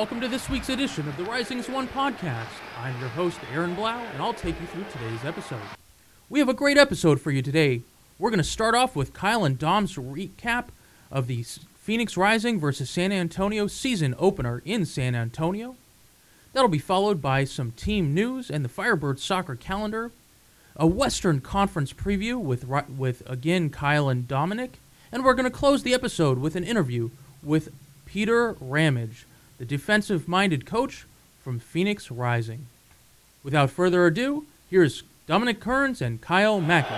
welcome to this week's edition of the Rising One podcast. I'm your host, Aaron Blau, and I'll take you through today's episode. We have a great episode for you today. We're going to start off with Kyle and Dom's recap of the Phoenix Rising versus San Antonio season opener in San Antonio. That'll be followed by some team news and the Firebirds soccer calendar, a Western Conference preview with with again Kyle and Dominic, and we're going to close the episode with an interview with Peter Ramage, the defensive-minded coach from Phoenix Rising. Without further ado, here's Dominic Kearns and Kyle Mackey.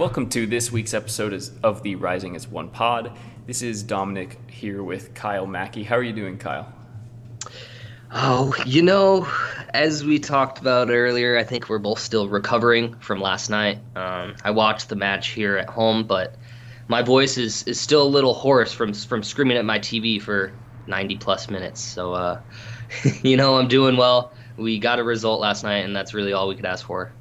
Welcome to this week's episode of the Rising as One Pod. This is Dominic here with Kyle Mackey. How are you doing, Kyle? Oh, you know, as we talked about earlier, I think we're both still recovering from last night. Um, I watched the match here at home, but my voice is, is still a little hoarse from from screaming at my TV for 90 plus minutes. So, uh, you know, I'm doing well. We got a result last night, and that's really all we could ask for.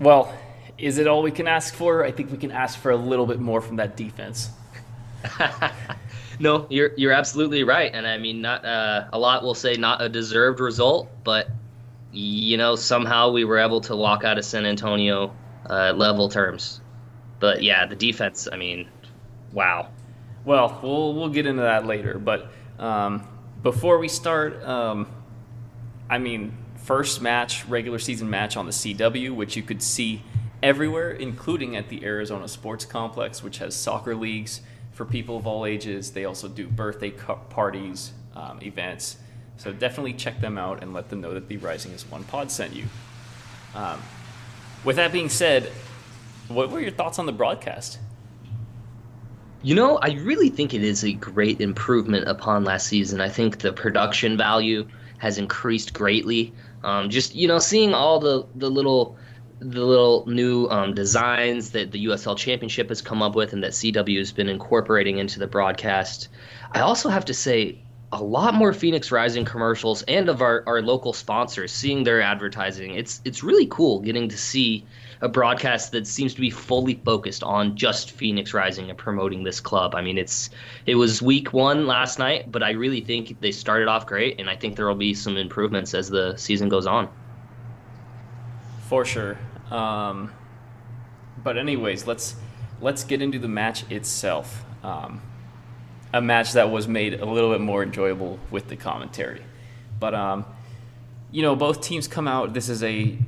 Well, is it all we can ask for? I think we can ask for a little bit more from that defense. no, you're you're absolutely right, and I mean, not uh, a lot will say not a deserved result, but you know somehow we were able to walk out of San Antonio uh, level terms. But yeah, the defense, I mean, wow. Well, we'll we'll get into that later, but um, before we start, um, I mean, first match, regular season match on the CW, which you could see everywhere, including at the Arizona Sports Complex, which has soccer leagues for people of all ages. They also do birthday parties, um, events. So definitely check them out and let them know that the Rising is One Pod sent you. Um, with that being said, what were your thoughts on the broadcast? You know, I really think it is a great improvement upon last season. I think the production value has increased greatly. Um, just you know, seeing all the the little the little new um, designs that the USL Championship has come up with and that CW has been incorporating into the broadcast. I also have to say, a lot more Phoenix Rising commercials and of our, our local sponsors seeing their advertising. It's it's really cool getting to see a broadcast that seems to be fully focused on just Phoenix Rising and promoting this club. I mean, it's it was week one last night, but I really think they started off great, and I think there will be some improvements as the season goes on. For sure. Um, but anyways, let's let's get into the match itself. Um, a match that was made a little bit more enjoyable with the commentary. But um, you know, both teams come out. This is a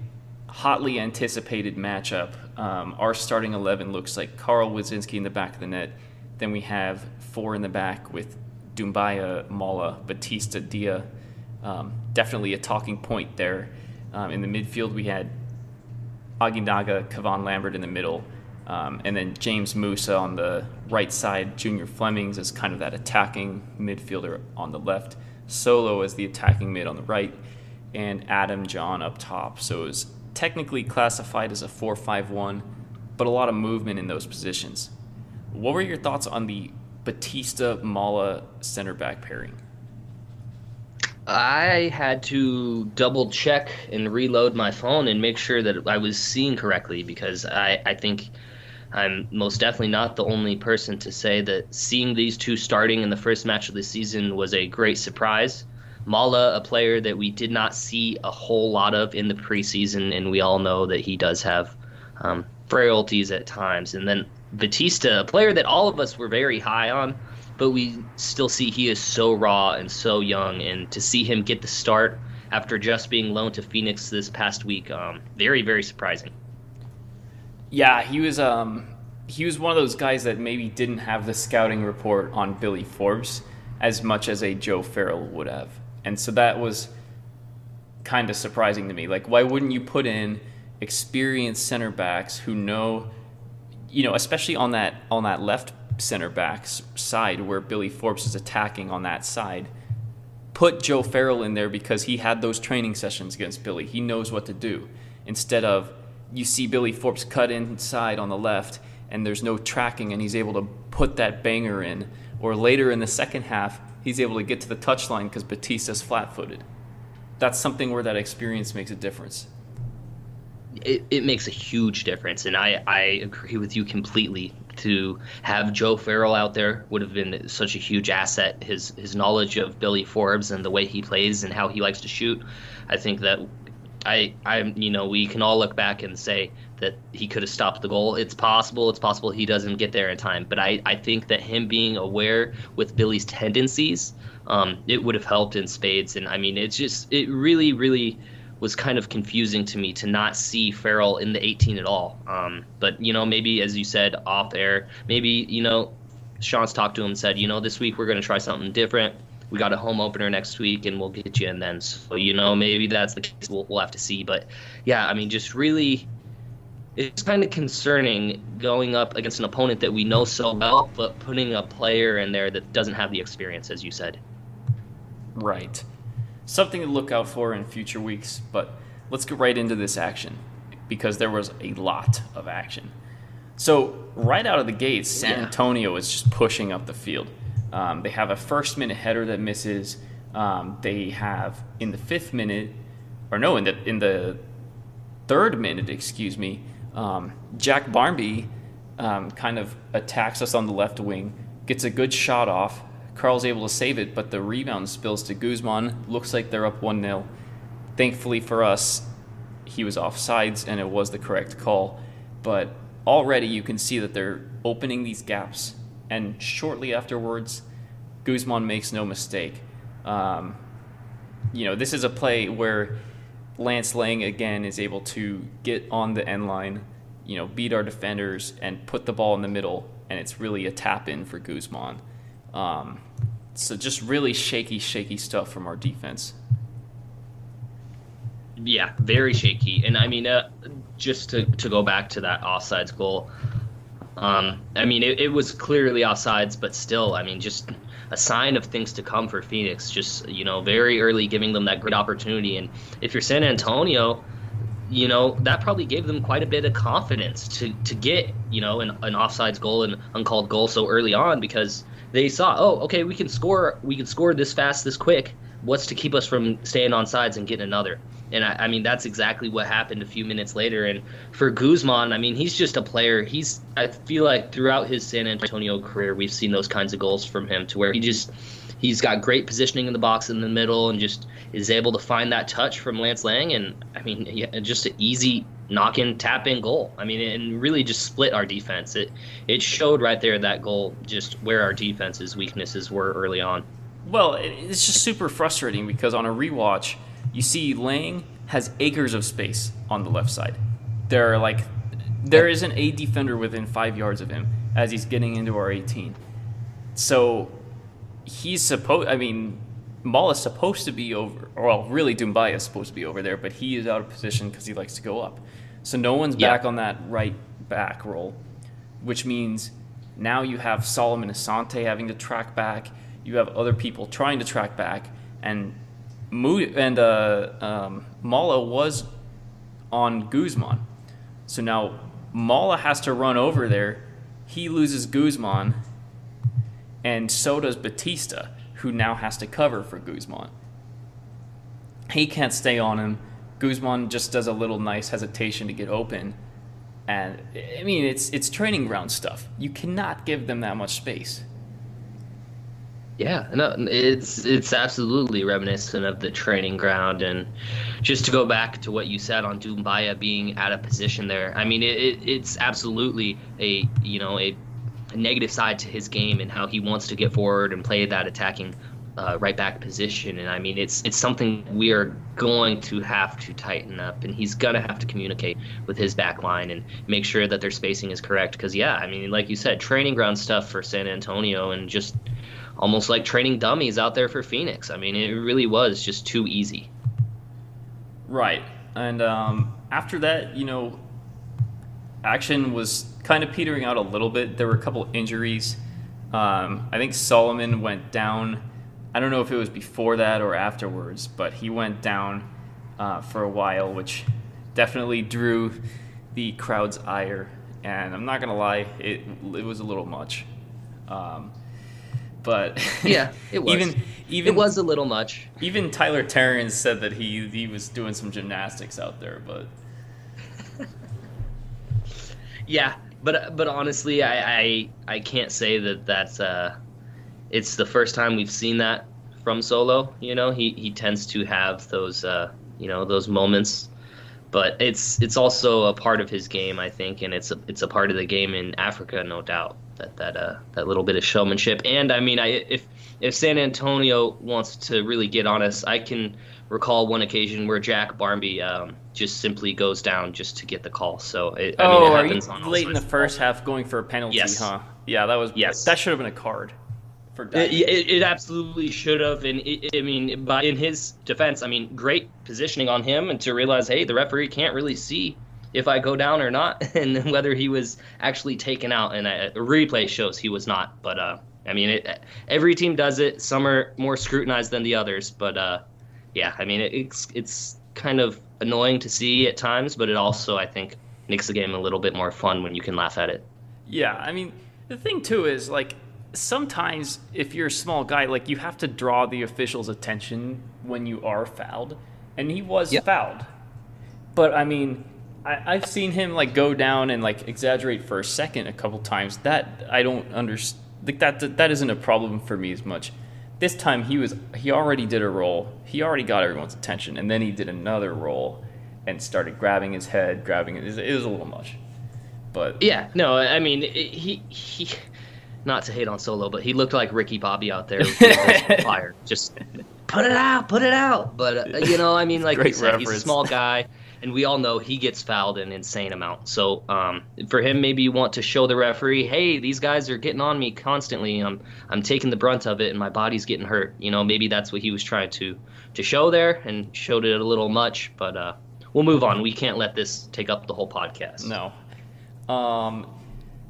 hotly anticipated matchup. Um, our starting 11 looks like Carl Woszczynski in the back of the net. Then we have four in the back with Doumbia, Mala, Batista, Dia. Um, definitely a talking point there. Um, in the midfield, we had Aguinaga, Kevon Lambert in the middle, um, and then James Musa on the right side. Junior Flemings as kind of that attacking midfielder on the left. Solo as the attacking mid on the right, and Adam Jahn up top. So it was technically classified as a 4-5-1, but a lot of movement in those positions. What were your thoughts on the Batista Mala center back pairing? I had to double check and reload my phone and make sure that I was seeing correctly because I, I think I'm most definitely not the only person to say that seeing these two starting in the first match of the season was a great surprise. Mala, a player that we did not see a whole lot of in the preseason, and we all know that he does have um, frailties at times. And then Batista, a player that all of us were very high on, but we still see he is so raw and so young. And to see him get the start after just being loaned to Phoenix this past week, um, very, very surprising. Yeah, he was. Um, he was one of those guys that maybe didn't have the scouting report on Billy Forbes as much as a Joe Farrell would have and so that was kind of surprising to me. Like, why wouldn't you put in experienced center backs who know, you know, especially on that on that left center back's side where Billy Forbes is attacking on that side. Put Joe Farrell in there because he had those training sessions against Billy. He knows what to do. Instead of you see Billy Forbes cut inside on the left and there's no tracking and he's able to put that banger in. Or later in the second half, he's able to get to the touchline because Batista's flat footed. That's something where that experience makes a difference. It, it makes a huge difference, and I, I agree with you completely. to have Joe Farrell out there would have been such a huge asset. His his knowledge of Billy Forbes and the way he plays and how he likes to shoot. I think that I I you know we can all look back and say that he could have stopped the goal. It's possible. It's possible he doesn't get there in time. But I, I think that him being aware with Billy's tendencies, um, it would have helped in spades. And I mean, it's just it really really was kind of confusing to me to not see Farrell in the 18 at all. Um, but you know, maybe as you said off air, maybe you know, Sean's talked to him and said, you know, this week we're going to try something different. We got a home opener next week, and we'll get you in then. So you know, maybe that's the case. We'll, we'll have to see. But yeah, I mean, just really, it's kind of concerning going up against an opponent that we know so well, but putting a player in there that doesn't have the experience, as you said. Right something to look out for in future weeks. But let's get right into this action because there was a lot of action. So, right out of the gates, San Antonio is just pushing up the field. Um, they have a first minute header that misses. Um, they have in the fifth minute, or no, in the in the third minute, excuse me, um, Jack Barmby um, kind of attacks us on the left wing, gets a good shot off, Carl's able to save it, but the rebound spills to Guzman. Looks like they're up 1 0. Thankfully for us, he was offsides and it was the correct call. But already you can see that they're opening these gaps. And shortly afterwards, Guzman makes no mistake. Um, you know, this is a play where Lance Laing again is able to get on the end line, you know, beat our defenders and put the ball in the middle, and it's really a tap in for Guzman. Um, so just really shaky, shaky stuff from our defense. Yeah, very shaky. And I mean, uh, just to, to go back to that offsides goal, um, I mean, it, it was clearly offsides, but still, I mean, just a sign of things to come for Phoenix. Just, you know, very early giving them that great opportunity. And if you're San Antonio, you know, that probably gave them quite a bit of confidence to, to get, you know, an, an offsides goal, and uncalled goal so early on because – they saw, oh, okay, we can score, we can score this fast, this quick. What's to keep us from staying on sides and getting another? And I, I, mean, that's exactly what happened a few minutes later. And for Guzman, I mean, he's just a player. He's, I feel like throughout his San Antonio career, we've seen those kinds of goals from him to where he just, he's got great positioning in the box in the middle and just is able to find that touch from Lance Laing. And I mean, yeah, just an easy knock in, tap in goal. I mean, and really just split our defense. It it showed right there that goal just where our defense's weaknesses were early on. Well, it's just super frustrating because on a rewatch, you see Laing has acres of space on the left side. There are like there isn't a defender within five yards of him as he's getting into our 18. So he's supposed. I mean, is supposed to be over. Well, really, Doumbia is supposed to be over there, but he is out of position because he likes to go up. So no one's back on that right back role, which means now you have Solomon Asante having to track back. You have other people trying to track back, and and uh, um, Mala was on Guzman. So now Mala has to run over there. He loses Guzman, and so does Batista, who now has to cover for Guzman. He can't stay on him. Guzman just does a little nice hesitation to get open. And I mean, it's it's training ground stuff. You cannot give them that much space. Yeah, no, it's it's absolutely reminiscent of the training ground, and just to go back to what you said on Doumbia being out of position there. I mean, it, it, it's absolutely a you know a, a negative side to his game and how he wants to get forward and play that attacking uh, right back position, and I mean it's it's something we are going to have to tighten up, and he's gonna have to communicate with his back line and make sure that their spacing is correct. Because yeah, I mean like you said, training ground stuff for San Antonio, and just almost like training dummies out there for Phoenix. I mean it really was just too easy. Right, and um, after that, you know, action was kind of petering out a little bit. There were a couple injuries. Um, I think Solomon went down I don't know if it was before that or afterwards, but he went down uh, for a while, which definitely drew the crowd's ire. And I'm not gonna lie, it it was a little much. Um, but yeah, it was. even even it was a little much. Even Tyler Terrence said that he he was doing some gymnastics out there, but yeah, but but honestly, I, I I can't say that that's uh, it's the first time we've seen that from Solo. You know, he he tends to have those uh, you know those moments, but it's it's also a part of his game, I think, and it's a it's a part of the game in Africa, no doubt. That that uh that little bit of showmanship, and I mean, I if if San Antonio wants to really get on us, I can recall one occasion where Jack Barmby um, just simply goes down just to get the call. So it, I mean, oh, it are you late in the first half going for a penalty, Yes. huh? Yeah, that was Yes. that should have been a card for It, it, it absolutely should have, and I mean, but in his defense, I mean, great positioning on him, and to realize, hey, the referee can't really see if I go down or not, and whether he was actually taken out. And uh, the replay shows he was not. But uh, I mean, it, every team does it. Some are more scrutinized than the others, but uh, yeah, I mean, it, it's it's kind of annoying to see at times, but it also, I think, makes the game a little bit more fun when you can laugh at it. Yeah, I mean, the thing too is like sometimes if you're a small guy, like you have to draw the official's attention when you are fouled, and he was Yep. fouled. But I mean, I, I've seen him like go down and like exaggerate for a second a couple times. That I don't understand. Like that that isn't a problem for me as much. This time he was he already did a roll. He already got everyone's attention, and then he did another roll and started grabbing his head, grabbing it. It was, a little much. But Yeah, no, I mean it, he he. Not to hate on Solo, but he looked like Ricky Bobby out there fire. Just put it out, put it out. But uh, you know, I mean, like you said, he's a small guy, and we all know he gets fouled an insane amount. So um, for him, maybe you want to show the referee, hey, these guys are getting on me constantly. I'm I'm taking the brunt of it, and my body's getting hurt. You know, maybe that's what he was trying to to show there, and showed it a little much. But uh, we'll move on. We can't let this take up the whole podcast. No. Um,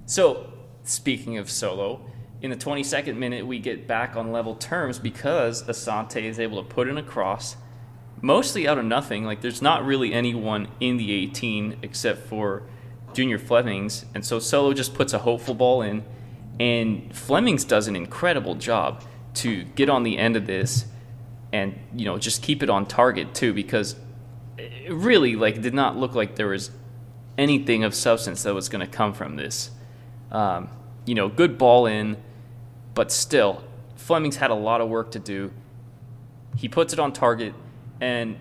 so, speaking of solo, in the 22nd minute, we get back on level terms because Asante is able to put in a cross, mostly out of nothing. Like, there's not really anyone in the 18 except for Junior Flemings. And so Solo just puts a hopeful ball in, and Flemings does an incredible job to get on the end of this and, you know, just keep it on target, too, because it really, like, did not look like there was anything of substance that was going to come from this. Um, you know, good ball in, but still, Fleming's had a lot of work to do. He puts it on target, and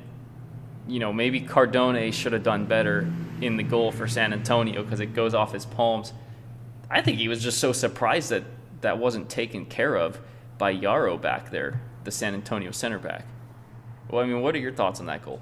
you know maybe Cardone should have done better in the goal for San Antonio because it goes off his palms. I think he was just so surprised that that wasn't taken care of by Yaro back there, the San Antonio center back. Well, I mean, what are your thoughts on that goal?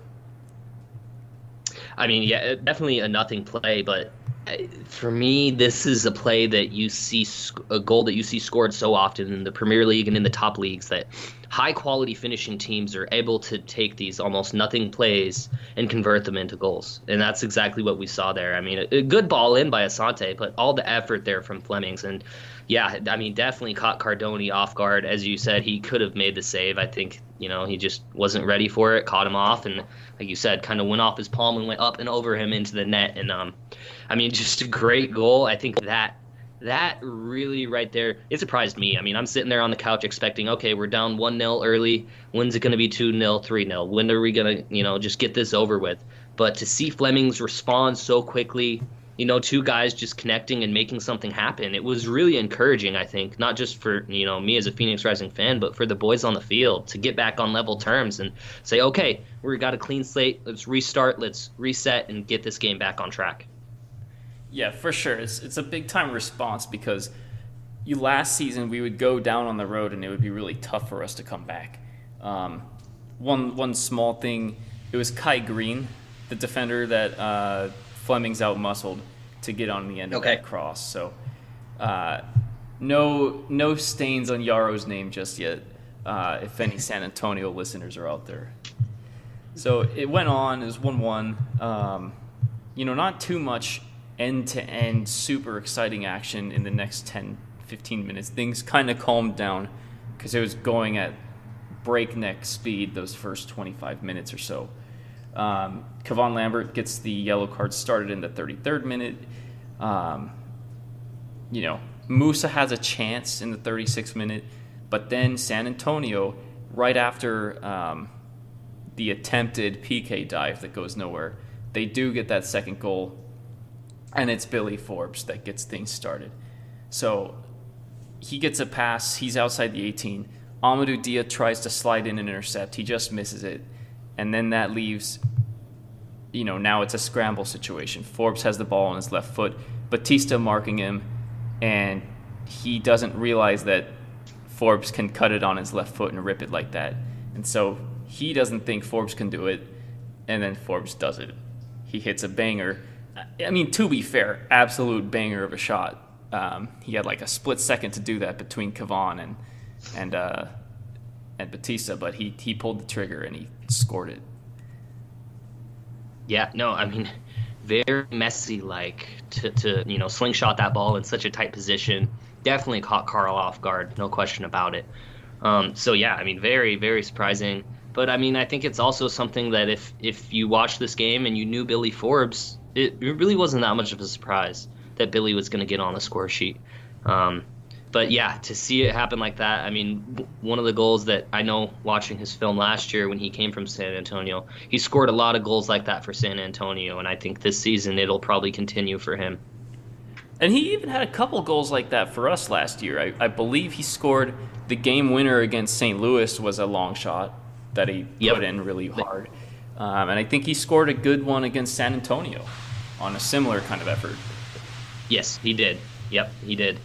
I mean, yeah, definitely a nothing play, but uh, for me, this is a play that you see a goal that you see scored so often in the Premier League and in the top leagues that high quality finishing teams are able to take these almost nothing plays and convert them into goals, and that's exactly what we saw there. I mean, a, a good ball in by Asante, but all the effort there from Flemings and. Yeah, I mean, definitely caught Cardone off guard. As you said, he could have made the save. I think, you know, he just wasn't ready for it, caught him off, and like you said, kind of went off his palm and went up and over him into the net. And um, I mean, just a great goal. I think that that really right there it surprised me. I mean, I'm sitting there on the couch expecting, okay, we're down one 0 early. When's it going to be two 0 three 0 When are we going to, you know, just get this over with? But to see Flemings respond so quickly, you know, two guys just connecting and making something happen, it was really encouraging. I think not just for you know me as a Phoenix Rising fan, but for the boys on the field to get back on level terms and say, okay, we got a clean slate. Let's restart. Let's reset and get this game back on track. Yeah, for sure. It's it's a big time response because you last season we would go down on the road and it would be really tough for us to come back. Um, one one small thing, it was Kai Greene, the defender that uh, Fleming's out muscled to get on the end of Okay. that cross. So uh, no no stains on Yaro's name just yet. Uh, if any San Antonio listeners are out there. So it went on. It was one one. Um, you know, not too much end to end, super exciting action in the next 10, 15 minutes. Things kind of calmed down because it was going at breakneck speed those first 25 minutes or so. Um, Kevon Lambert gets the yellow card started in the 33rd minute. Um, you know, Musa has a chance in the 36th minute, but then San Antonio, right after um, the attempted PK dive that goes nowhere, they do get that second goal. And it's Billy Forbes that gets things started. So he gets a pass. He's outside the 18. Amadou Dia tries to slide in and intercept. He just misses it, and then that leaves. You know, now it's a scramble situation. Forbes has the ball on his left foot. Batista marking him, and he doesn't realize that Forbes can cut it on his left foot and rip it like that. And so he doesn't think Forbes can do it, and then Forbes does it. He hits a banger. I mean, to be fair, absolute banger of a shot. Um, he had like a split second to do that between Kevon and and uh, and Batista, but he he pulled the trigger and he scored it. Yeah, no, I mean, very messy, like to, to you know slingshot that ball in such a tight position. Definitely caught Carl off guard, no question about it. Um, so yeah, I mean, very very surprising. But I mean, I think it's also something that if if you watch this game and you knew Billy Forbes, it, it really wasn't that much of a surprise that Billy was going to get on the score sheet. Um, but yeah, to see it happen like that, I mean, one of the goals that I know watching his film last year when he came from San Antonio, he scored a lot of goals like that for San Antonio, and I think this season it'll probably continue for him. And he even had a couple goals like that for us last year. I, I believe he scored the game winner against St. Louis was a long shot that he yep. put in really hard. Um, and I think he scored a good one against San Antonio on a similar kind of effort. Yes, he did. Yep, he did.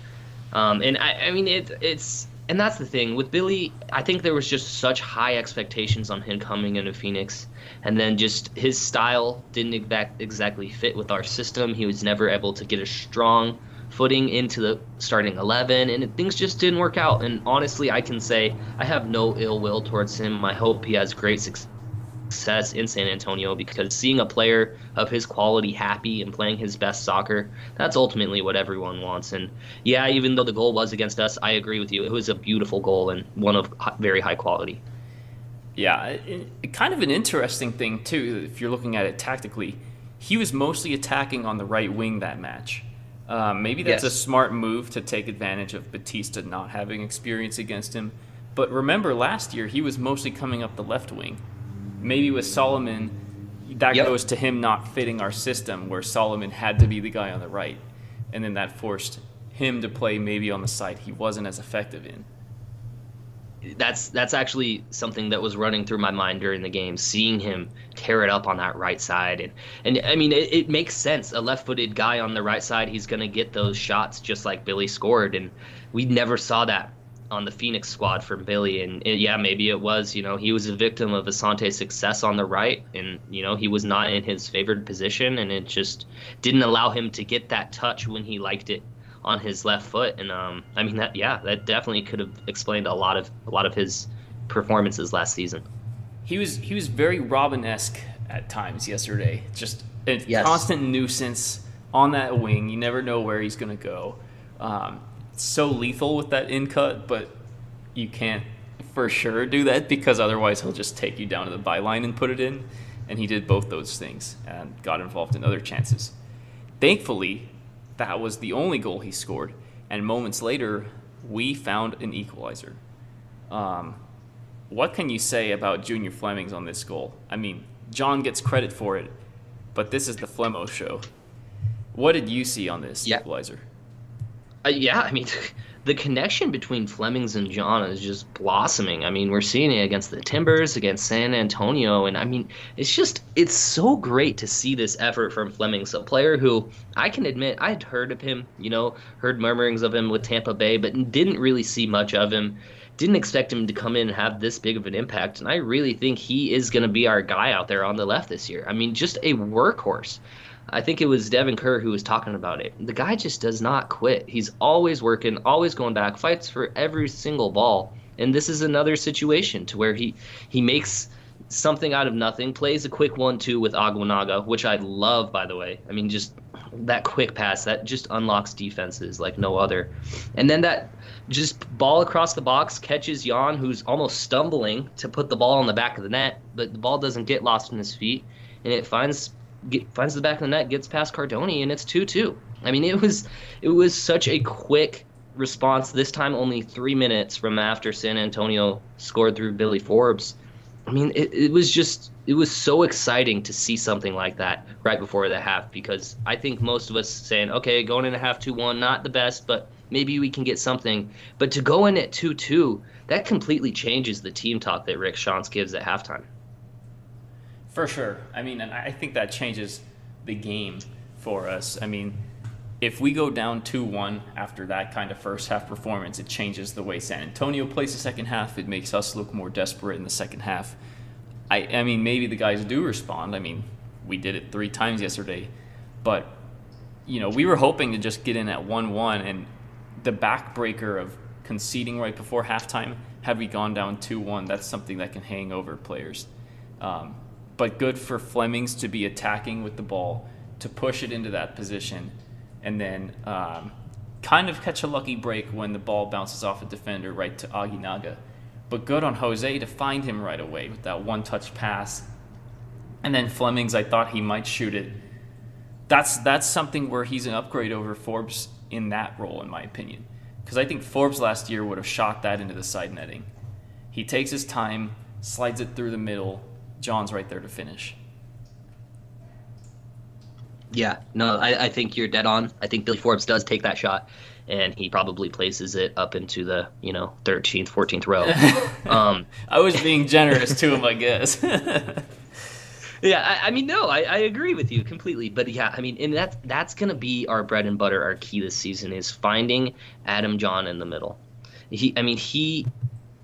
Um, and I, I mean, it, it's and that's the thing with Billy. I think there was just such high expectations on him coming into Phoenix, and then just his style didn't exactly fit with our system. He was never able to get a strong footing into the starting 11 and things just didn't work out and honestly i can say i have no ill will towards him i hope he has great success success in San Antonio because seeing a player of his quality happy and playing his best soccer, that's ultimately what everyone wants. And yeah, even though the goal was against us, I agree with you. It was a beautiful goal and one of very high quality. Yeah, it, it, kind of an interesting thing, too, if you're looking at it tactically. He was mostly attacking on the right wing that match. Uh, maybe that's yes. a smart move to take advantage of Batista not having experience against him. But remember, last year he was mostly coming up the left wing maybe with Solomon, that yep. goes to him not fitting our system, where Solomon had to be the guy on the right, and then that forced him to play maybe on the side he wasn't as effective in. That's that's actually something that was running through my mind during the game, seeing him tear it up on that right side, and and I mean it, it makes sense. A left-footed guy on the right side, he's gonna get those shots just like Billy scored, and we never saw that on the Phoenix squad from Billy. And it, yeah, maybe it was, you know, he was a victim of Asante's success on the right. And, you know, he was not in his favored position. And it just didn't allow him to get that touch when he liked it on his left foot. And, um, I mean, that, yeah, that definitely could have explained a lot of, a lot of his performances last season. He was, he was very Robin esque at times yesterday. Just a yes. constant nuisance on that wing. You never know where he's going to go. Um, so lethal with that in cut, but you can't for sure do that because otherwise he'll just take you down to the byline and put it in. And he did both those things and got involved in other chances. Thankfully, that was the only goal he scored. And moments later, we found an equalizer. Um, what can you say about Junior Fleming's on this goal? I mean, Jahn gets credit for it, but this is the Flemo show. What did you see on this yeah. equalizer? Uh, yeah, I mean, the connection between Flemings and Jahn is just blossoming. I mean, we're seeing it against the Timbers, against San Antonio, and I mean, it's just it's so great to see this effort from Flemings, a player who I can admit I had heard of him, you know, heard murmurings of him with Tampa Bay, but didn't really see much of him. Didn't expect him to come in and have this big of an impact, and I really think he is going to be our guy out there on the left this year. I mean, just a workhorse. I think it was Devin Kerr who was talking about it. The guy just does not quit. He's always working, always going back, fights for every single ball. And this is another situation to where he he makes something out of nothing, plays a quick one-two with Aguinaga, which I love, by the way. I mean, just that quick pass that just unlocks defenses like no other. And then that just ball across the box catches Jahn, who's almost stumbling to put the ball on the back of the net, but the ball doesn't get lost in his feet, and it finds get, finds the back of the net, gets past Cardone, and it's two two. I mean, it was it was such a quick response. This time, only three minutes from after San Antonio scored through Billy Forbes. I mean, it, it was just it was so exciting to see something like that right before the half because I think most of us saying, okay, going in a half two one, not the best, but maybe we can get something. But to go in at two two, that completely changes the team talk that Rick Schantz gives at halftime. For sure. I mean, and I think that changes the game for us. I mean, if we go down 2 1 after that kind of first half performance, it changes the way San Antonio plays the second half. It makes us look more desperate in the second half. I, I mean, maybe the guys do respond. I mean, we did it three times yesterday. But, you know, we were hoping to just get in at 1 1, and the backbreaker of conceding right before halftime, had we gone down 2 1, that's something that can hang over players. Um, but good for Flemings to be attacking with the ball, to push it into that position and then um, kind of catch a lucky break when the ball bounces off a defender right to Aguinaga. But good on Jose to find him right away with that one touch pass. And then Flemings, I thought he might shoot it. That's that's something where he's an upgrade over Forbes in that role, in my opinion. Because I think Forbes last year would have shot that into the side netting. He takes his time, slides it through the middle. Jahn's right there to finish. Yeah, no, I, I think you're dead on. I think Billy Forbes does take that shot, and he probably places it up into the you know 13th, 14th row. um, I was being generous to him, I guess. yeah, I, I, mean, no, I, I agree with you completely. But yeah, I mean, and that's that's gonna be our bread and butter, our key this season is finding Adam Jahn in the middle. He, I mean, he,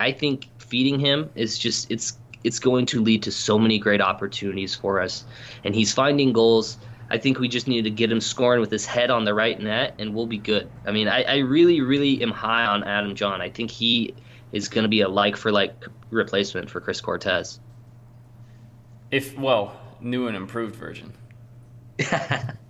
I think feeding him is just it's it's going to lead to so many great opportunities for us, and he's finding goals I think we just need to get him scoring with his head on the right net, and we'll be good. I mean, I, I really, really am high on Adam Jahn. I think he is going to be a like for like replacement for Chris Cortez. If well, new and improved version.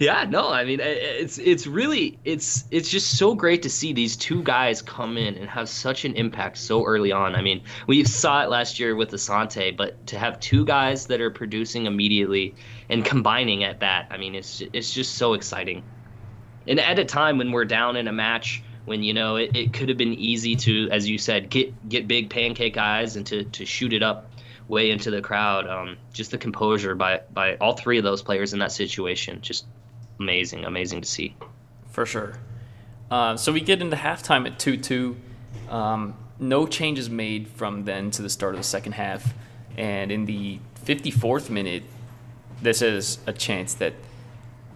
Yeah, no, I mean it's it's really it's it's just so great to see these two guys come in and have such an impact so early on. I mean, we saw it last year with Asante, but to have two guys that are producing immediately and combining at that, I mean, it's it's just so exciting. And at a time when we're down in a match, when you know it, it could have been easy to, as you said, get get big pancake eyes and to to shoot it up way into the crowd. Um, just the composure by by all three of those players in that situation, just amazing, amazing to see. For sure. Uh, so we get into halftime at 2 2. Um, no changes made from then to the start of the second half. And in the 54th minute, this is a chance that,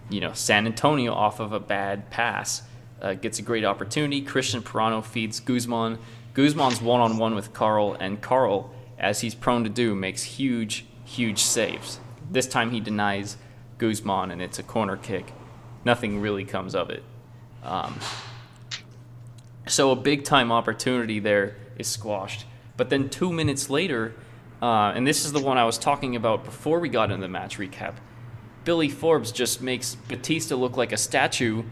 you know, San Antonio off of a bad pass uh, gets a great opportunity. Christian Parano feeds Guzman. Guzman's one on one with Carl, and Carl, as he's prone to do, makes huge, huge saves. This time he denies Guzman, and it's a corner kick. Nothing really comes of it. Um, so a big time opportunity there is squashed. But then two minutes later, uh, and this is the one I was talking about before we got into the match recap. Billy Forbes just makes Batista look like a statue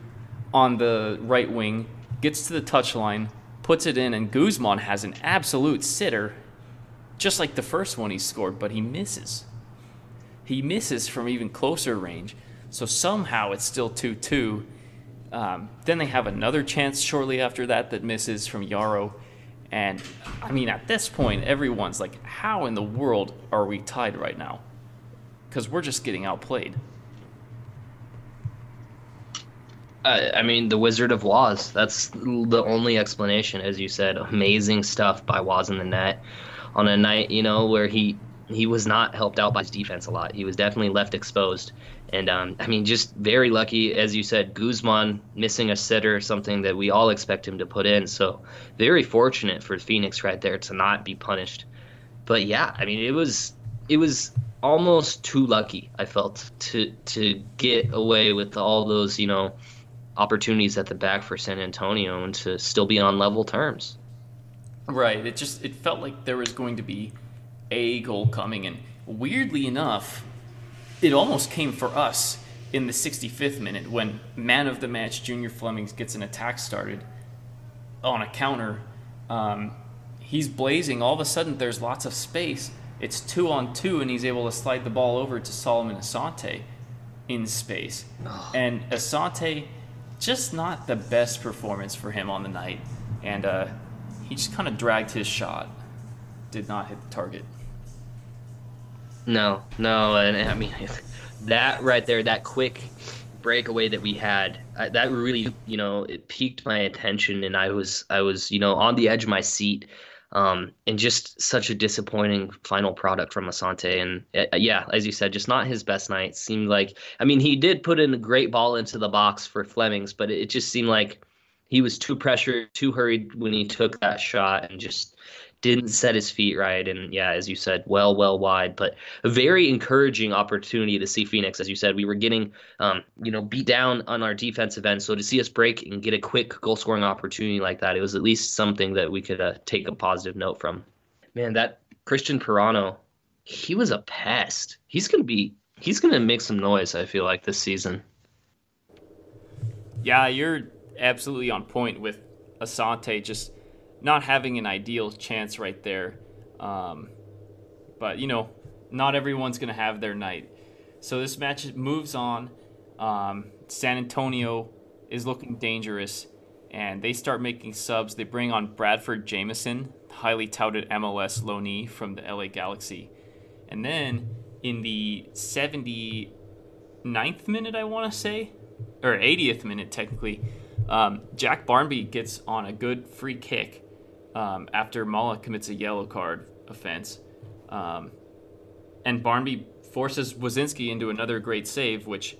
on the right wing, gets to the touchline, puts it in, and Guzman has an absolute sitter, just like the first one he scored, but he misses he misses from even closer range. So somehow it's still 2 2. Um, then they have another chance shortly after that that misses from Yaro. And I mean, at this point, everyone's like, how in the world are we tied right now? Because we're just getting outplayed. Uh, I mean, the Wizard of Waz. That's the only explanation, as you said. Amazing stuff by Waz in the net on a night, you know, where he he was not helped out by his defense a lot. He was definitely left exposed. And um, I mean, just very lucky, as you said, Guzman missing a sitter, something that we all expect him to put in. So very fortunate for Phoenix right there to not be punished. But yeah, I mean, it was it was almost too lucky. I felt to to get away with all those you know opportunities at the back for San Antonio and to still be on level terms. Right. It just it felt like there was going to be a goal coming. And weirdly enough, it almost came for us in the 65th minute when man of the match Junior Flemings gets an attack started on a counter. Um, he's blazing. All of a sudden, there's lots of space. It's two on two, and he's able to slide the ball over to Solomon Asante in space. And Asante, just not the best performance for him on the night. And uh, he just kind of dragged his shot. did not hit the target. No, no, and I mean that right there, that quick breakaway that we had, uh, that really, you know, it piqued my attention, and I was, I was, you know, on the edge of my seat, um, and just such a disappointing final product from Asante, and uh, yeah, as you said, just not his best night. Seemed like, I mean, he did put in a great ball into the box for Flemings, but it, it just seemed like he was too pressured, too hurried when he took that shot, and just didn't set his feet right. And yeah, as you said, well, well wide, but a very encouraging opportunity to see Phoenix. As you said, we were getting, um, you know, beat down on our defensive end. So to see us break and get a quick goal scoring opportunity like that, it was at least something that we could uh, take a positive note from. Man, that Christian Parano, he was a pest. He's going to be, he's going to make some noise, I feel like, this season. Yeah, you're absolutely on point with Asante. Just not having an ideal chance right there. Um, but, you know, not everyone's going to have their night. So this match moves on. Um, San Antonio is looking dangerous, and they start making subs. They bring on Bradford Jamieson, highly touted MLS loanee from the LA Galaxy. And then in the 79th minute, I want to say, or 80th minute technically, um, Jack Barmby gets on a good free kick um, after Mala commits a yellow card offense. Um, and Barmby forces Woszczynski into another great save, which,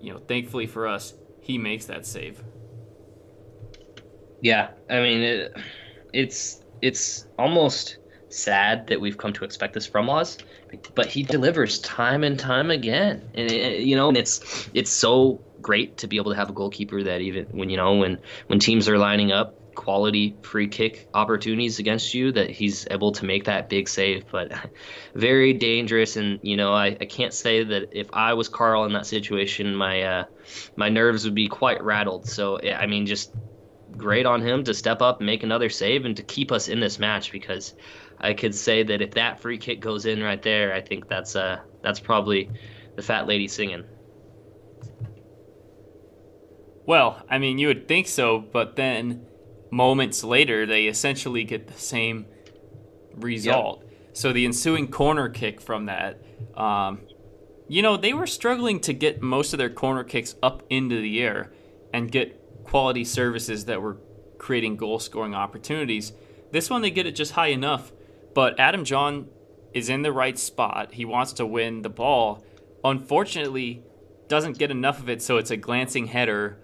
you know, thankfully for us, he makes that save. Yeah, I mean, it, it's it's almost sad that we've come to expect this from Oz, but he delivers time and time again, and it, you know, and it's it's so great to be able to have a goalkeeper that even when you know when when teams are lining up quality free kick opportunities against you that he's able to make that big save but very dangerous. And you know I, I can't say that if i was carl in that situation my uh, my nerves would be quite rattled. So i mean just great on him to step up and make another save and to keep us in this match because i could say that if that free kick goes in right there i think that's uh that's probably the fat lady singing. Well i mean you would think so but then moments later, they essentially get the same result. Yep. So the ensuing corner kick from that, um, you know, they were struggling to get most of their corner kicks up into the air and get quality services that were creating goal scoring opportunities. This one, they get it just high enough, but Adam Jahn is in the right spot. He wants to win the ball. Unfortunately, doesn't get enough of it, so it's a glancing header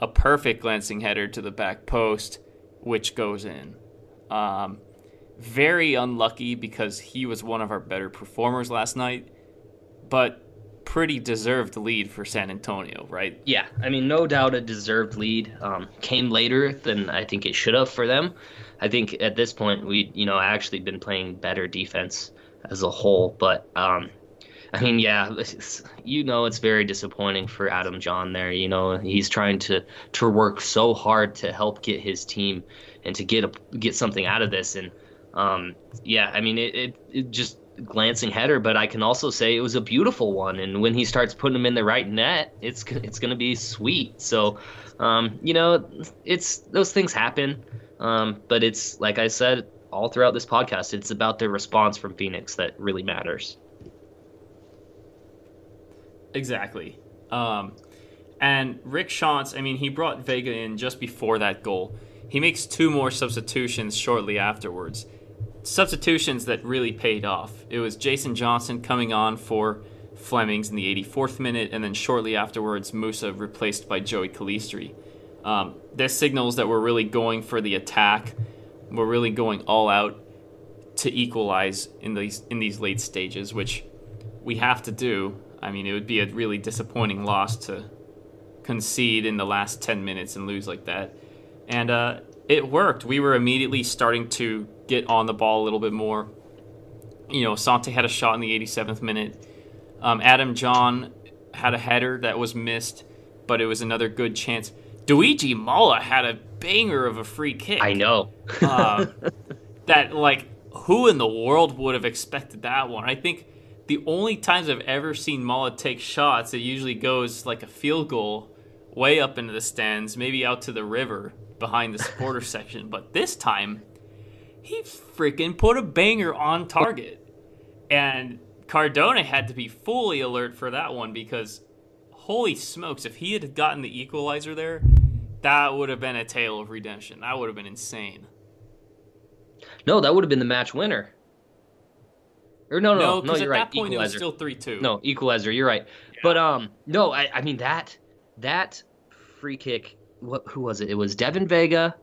a perfect glancing header to the back post, which goes in. Um, very unlucky because he was one of our better performers last night, but pretty deserved lead for San Antonio, right? Yeah, I mean, no doubt a deserved lead. Um, came later than I think it should have for them. I think at this point we, you know, actually been playing better defense as a whole, but um, I mean, yeah, you know, it's very disappointing for Adam Jahn there. You know, he's trying to to work so hard to help get his team and to get a, get something out of this. And um, yeah, I mean, it, it, it just glancing header, but I can also say it was a beautiful one. And when he starts putting them in the right net, it's it's going to be sweet. So, um, you know, it's those things happen. Um, but it's like I said all throughout this podcast, it's about the response from Phoenix that really matters. Exactly. Um, and Rick Schantz, I mean, he brought Vega in just before that goal. He makes two more substitutions shortly afterwards. Substitutions that really paid off. It was Jason Johnson coming on for Flemings in the 84th minute, and then shortly afterwards, Musa replaced by Joey Calistri. Um, this signals that we're really going for the attack. We're really going all out to equalize in these in these late stages, which we have to do I mean, it would be a really disappointing loss to concede in the last 10 minutes and lose like that. And uh, it worked. We were immediately starting to get on the ball a little bit more. You know, Sante had a shot in the 87th minute. Um, Adam Jahn had a header that was missed, but it was another good chance. Luigi Mala had a banger of a free kick. I know. uh, that, like, who in the world would have expected that one? I think the only times I've ever seen Mala take shots, it usually goes like a field goal way up into the stands, maybe out to the river behind the supporter section. But this time, he freaking put a banger on target. And Cardone had to be fully alert for that one because holy smokes, if he had gotten the equalizer there, that would have been a tale of redemption. That would have been insane. No, that would have been the match winner. Or no, no, no, no at you're right. that point equalizer. it was still three two. No, equalizer. You're right. Yeah. But um, no, I, I mean that that free kick. What, who was it? It was Devin Vega,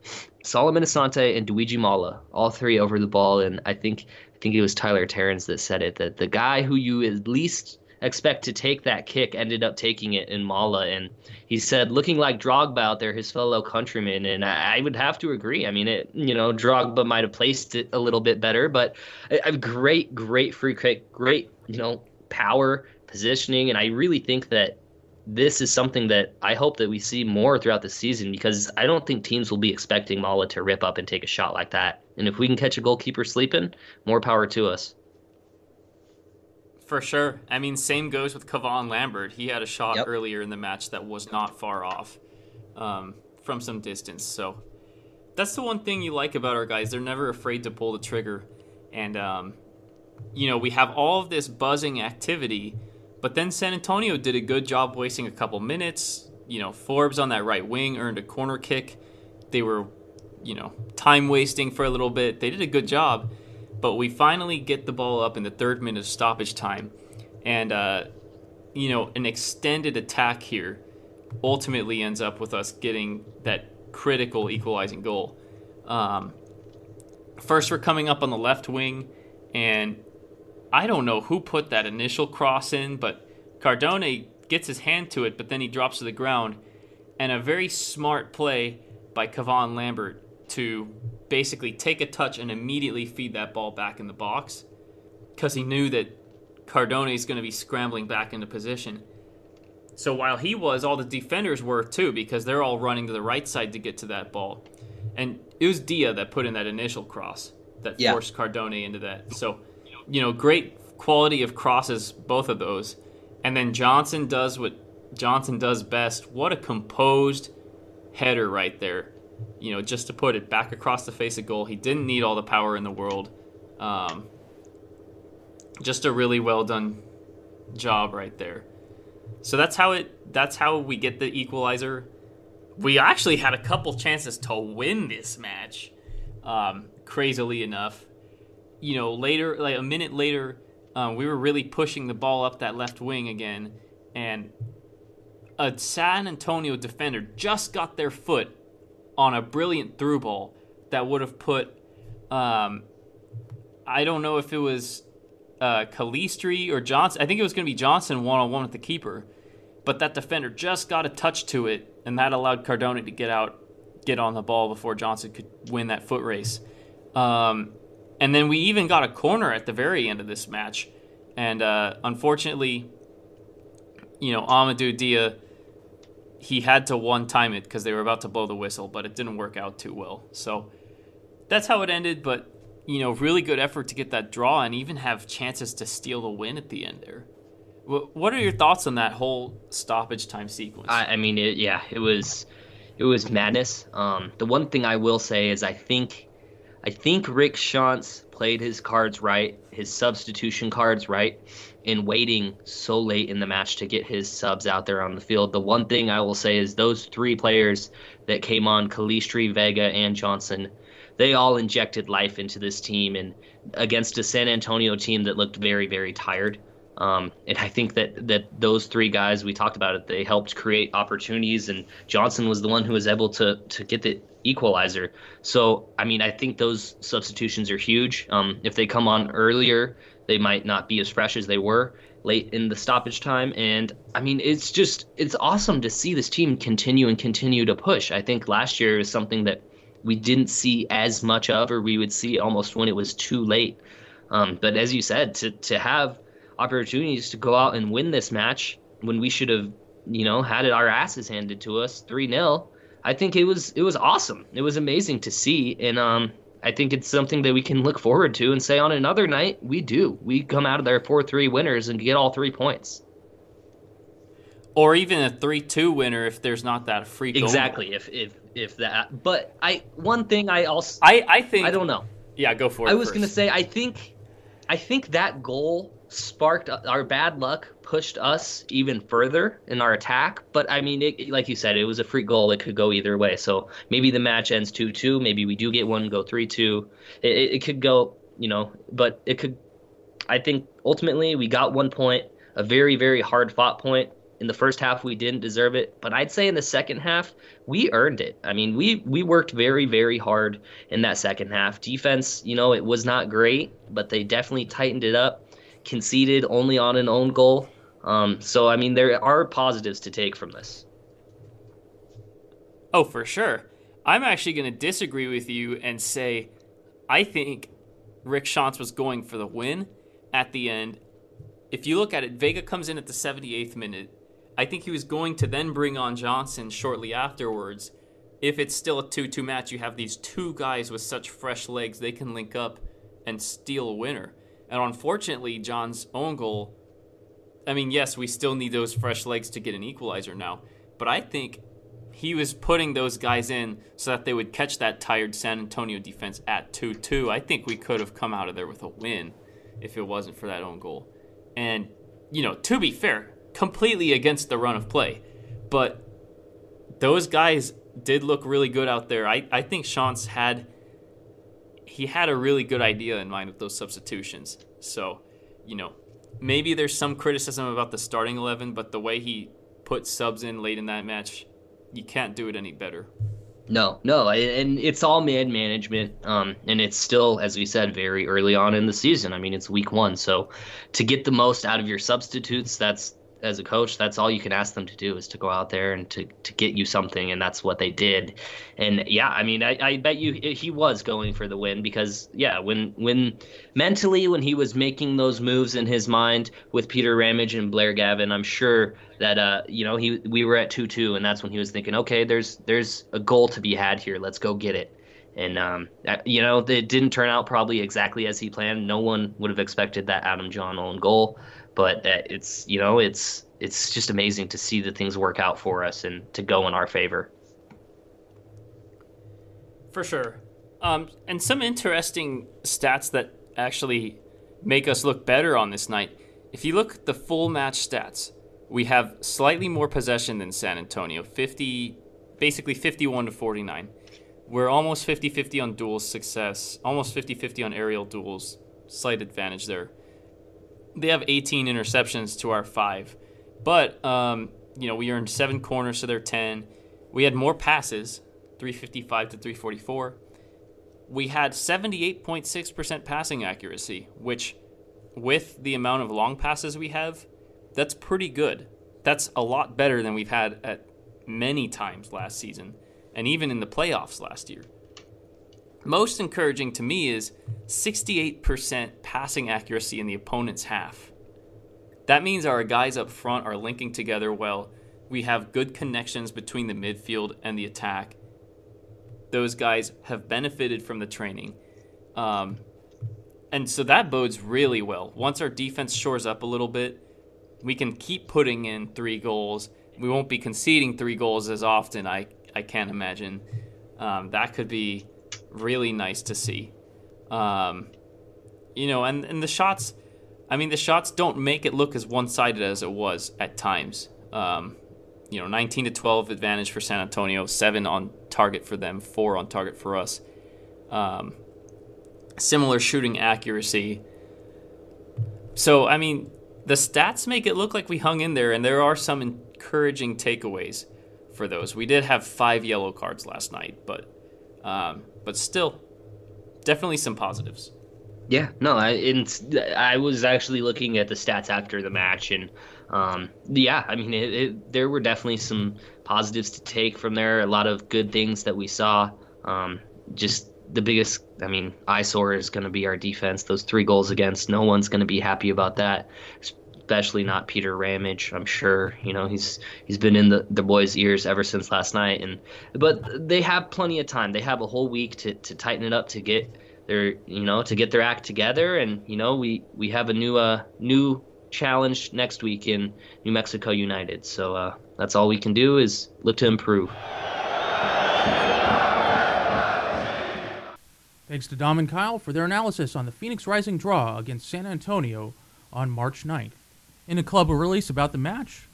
Solomon Asante, and Luigi Mala. All three over the ball, and I think I think it was Tyler Terrence that said it. That the guy who you at least expect to take that kick ended up taking it in Mala, and he said, looking like Drogba out there, his fellow countryman, and I, I would have to agree. I mean, it you know Drogba might have placed it a little bit better, but a, a great, great free kick, great you know power positioning, and I really think that this is something that I hope that we see more throughout the season because I don't think teams will be expecting Mala to rip up and take a shot like that. And if we can catch a goalkeeper sleeping, more power to us. For sure. I mean, same goes with Kevon Lambert. He had a shot Yep. earlier in the match that was not far off um, from some distance. So that's the one thing you like about our guys. They're never afraid to pull the trigger. And, um, you know, we have all of this buzzing activity, but then San Antonio did a good job wasting a couple minutes. You know, Forbes on that right wing earned a corner kick. They were, you know, time wasting for a little bit. They did a good job but we finally get the ball up in the third minute of stoppage time. And uh, you know an extended attack here ultimately ends up with us getting that critical equalizing goal. Um, first we're coming up on the left wing and i don't know who put that initial cross in but cardone gets his hand to it but then he drops to the ground. And a very smart play by Kevon Lambert to basically take a touch and immediately feed that ball back in the box because he knew that Cardone is going to be scrambling back into position. So while he was, all the defenders were too because they're all running to the right side to get to that ball. And it was Dia that put in that initial cross that Yeah. forced Cardone into that. So, you know, great quality of crosses, both of those. And then Johnson does what Johnson does best. What a composed header right there you know, just to put it back across the face of goal. He didn't need all the power in the world. Um, just a really well done job right there. So that's how it. That's how we get the equalizer. We actually had a couple chances to win this match. Um, crazily enough, you know, later, like a minute later, um, we were really pushing the ball up that left wing again, and a San Antonio defender just got their foot on a brilliant through ball that would have put um, I don't know if it was uh, Calistri or Johnson. I think it was going to be Johnson one on one with the keeper, but that defender just got a touch to it, and that allowed Cardone to get out, get on the ball before Johnson could win that foot race. Um, and then we even got a corner at the very end of this match, and uh, unfortunately, you know, Amadou Dia he had to one time it because they were about to blow the whistle, but it didn't work out too well. So that's how it ended. But you know, really good effort to get that draw and even have chances to steal the win at the end there. What are your thoughts on that whole stoppage time sequence? I, I mean, it, yeah, it was, it was madness. Um, the one thing I will say is I think, I think Rick Schantz played his cards right, his substitution cards right, in waiting so late in the match to get his subs out there on the field. The one thing I will say is those three players that came on, Calistri, Vega, and Johnson, they all injected life into this team and against a San Antonio team that looked very, very tired. Um, and I think that that those three guys we talked about it, they helped create opportunities, and Johnson was the one who was able to to get the equalizer. So I mean, I think those substitutions are huge. Um, if they come on earlier, they might not be as fresh as they were late in the stoppage time. And I mean, it's just it's awesome to see this team continue and continue to push. I think last year is something that we didn't see as much of, or we would see almost when it was too late. Um, but as you said, to to have opportunities to go out and win this match when we should have, you know, had it our asses handed to us three 0 I think it was it was awesome. It was amazing to see, and um, I think it's something that we can look forward to and say on another night we do. We come out of there four three winners and get all three points. or even a three-two winner if there's not that free goal. Exactly. If if if that. But I one thing I also I I think I don't know. Yeah, go for it. I was gonna say I think, I think that goal sparked our bad luck, pushed us even further in our attack. But I mean, it, like you said, it was a free goal. It could go either way. So maybe the match ends two two. Maybe we do get one, go three two. It, it, it could go, you know, but it could. I think ultimately we got one point, a very very hard fought point. In the first half, we didn't deserve it, but I'd say in the second half, we earned it. I mean, we we worked very very hard in that second half. Defense, you know, it was not great, but they definitely tightened it up. Conceded only on an own goal. Um, so I mean, there are positives to take from this. Oh, for sure. I'm actually going to disagree with you and say I think Rick Schantz was going for the win at the end. If you look at it, Vega comes in at the 78th minute. I think he was going to then bring on Johnson shortly afterwards. If it's still a 2 2 match, you have these two guys with such fresh legs, they can link up and steal a winner. And unfortunately, Jahn's own goal. I mean, yes, we still need those fresh legs to get an equalizer now, but I think he was putting those guys in so that they would catch that tired San Antonio defense at 2 2. I think we could have come out of there with a win if it wasn't for that own goal. And, you know, to be fair, completely against the run of play. But those guys did look really good out there. I, I think Schantz had he had a really good idea in mind with those substitutions. So, you know, maybe there's some criticism about the starting eleven, but the way he put subs in late in that match, you can't do it any better. No, no, and it's all man management, um, and it's still, as we said, very early on in the season. I mean, it's week one, so to get the most out of your substitutes, that's as a coach, that's all you can ask them to do is to go out there and to, to get you something, and that's what they did. And yeah, I mean, I, I bet you he was going for the win because yeah, when when mentally when he was making those moves in his mind with Peter Ramage and Blair Gavin, I'm sure that uh you know he we were at two two, and that's when he was thinking, okay, there's there's a goal to be had here, let's go get it. And um, you know, it didn't turn out probably exactly as he planned. No one would have expected that Adam Jahn own goal but it's you know it's it's just amazing to see the things work out for us and to go in our favor. For sure, um, and some interesting stats that actually make us look better on this night. If you look at the full match stats, we have slightly more possession than San Antonio, 50, basically 51 to 49. We're almost 50-50 on duels success, almost 50-50 on aerial duels. Slight advantage there they have 18 interceptions to our five. But, um, you know, we earned seven corners to their 10. We had more passes, 355 to 344. We had 78.6% passing accuracy, which, with the amount of long passes we have, that's pretty good. That's a lot better than we've had at many times last season, and even in the playoffs last year. Most encouraging to me is 68% passing accuracy in the opponent's half. That means our guys up front are linking together well. We have good connections between the midfield and the attack. Those guys have benefited from the training. Um, and so that bodes really well. Once our defense shores up a little bit, we can keep putting in three goals. We won't be conceding three goals as often, I, I can't imagine. Um, that could be really nice to see. Um, you know, and, and the shots, I mean, the shots don't make it look as one sided as it was at times. Um, you know, 19 to 12 advantage for San Antonio, seven on target for them, four on target for us. Um, similar shooting accuracy. So, I mean, the stats make it look like we hung in there, and there are some encouraging takeaways for those. We did have five yellow cards last night, but um, but still, definitely some positives. Yeah, no, I I was actually looking at the stats after the match, and um, yeah, I mean, it, it, there were definitely some positives to take from there. A lot of good things that we saw. Um, just the biggest, I mean, eyesore is going to be our defense. Those three goals against, no one's going to be happy about that especially not Peter Ramage. I'm sure you know he's he's been in the, the boys' ears ever since last night. And but they have plenty of time. They have a whole week to, to tighten it up to get their you know to get their act together. And you know we we have a new uh new challenge next week in New Mexico United. So uh, that's all we can do is look to improve. Thanks to Dom and Kyle for their analysis on the Phoenix Rising draw against San Antonio on March 9th. In a club release about the match,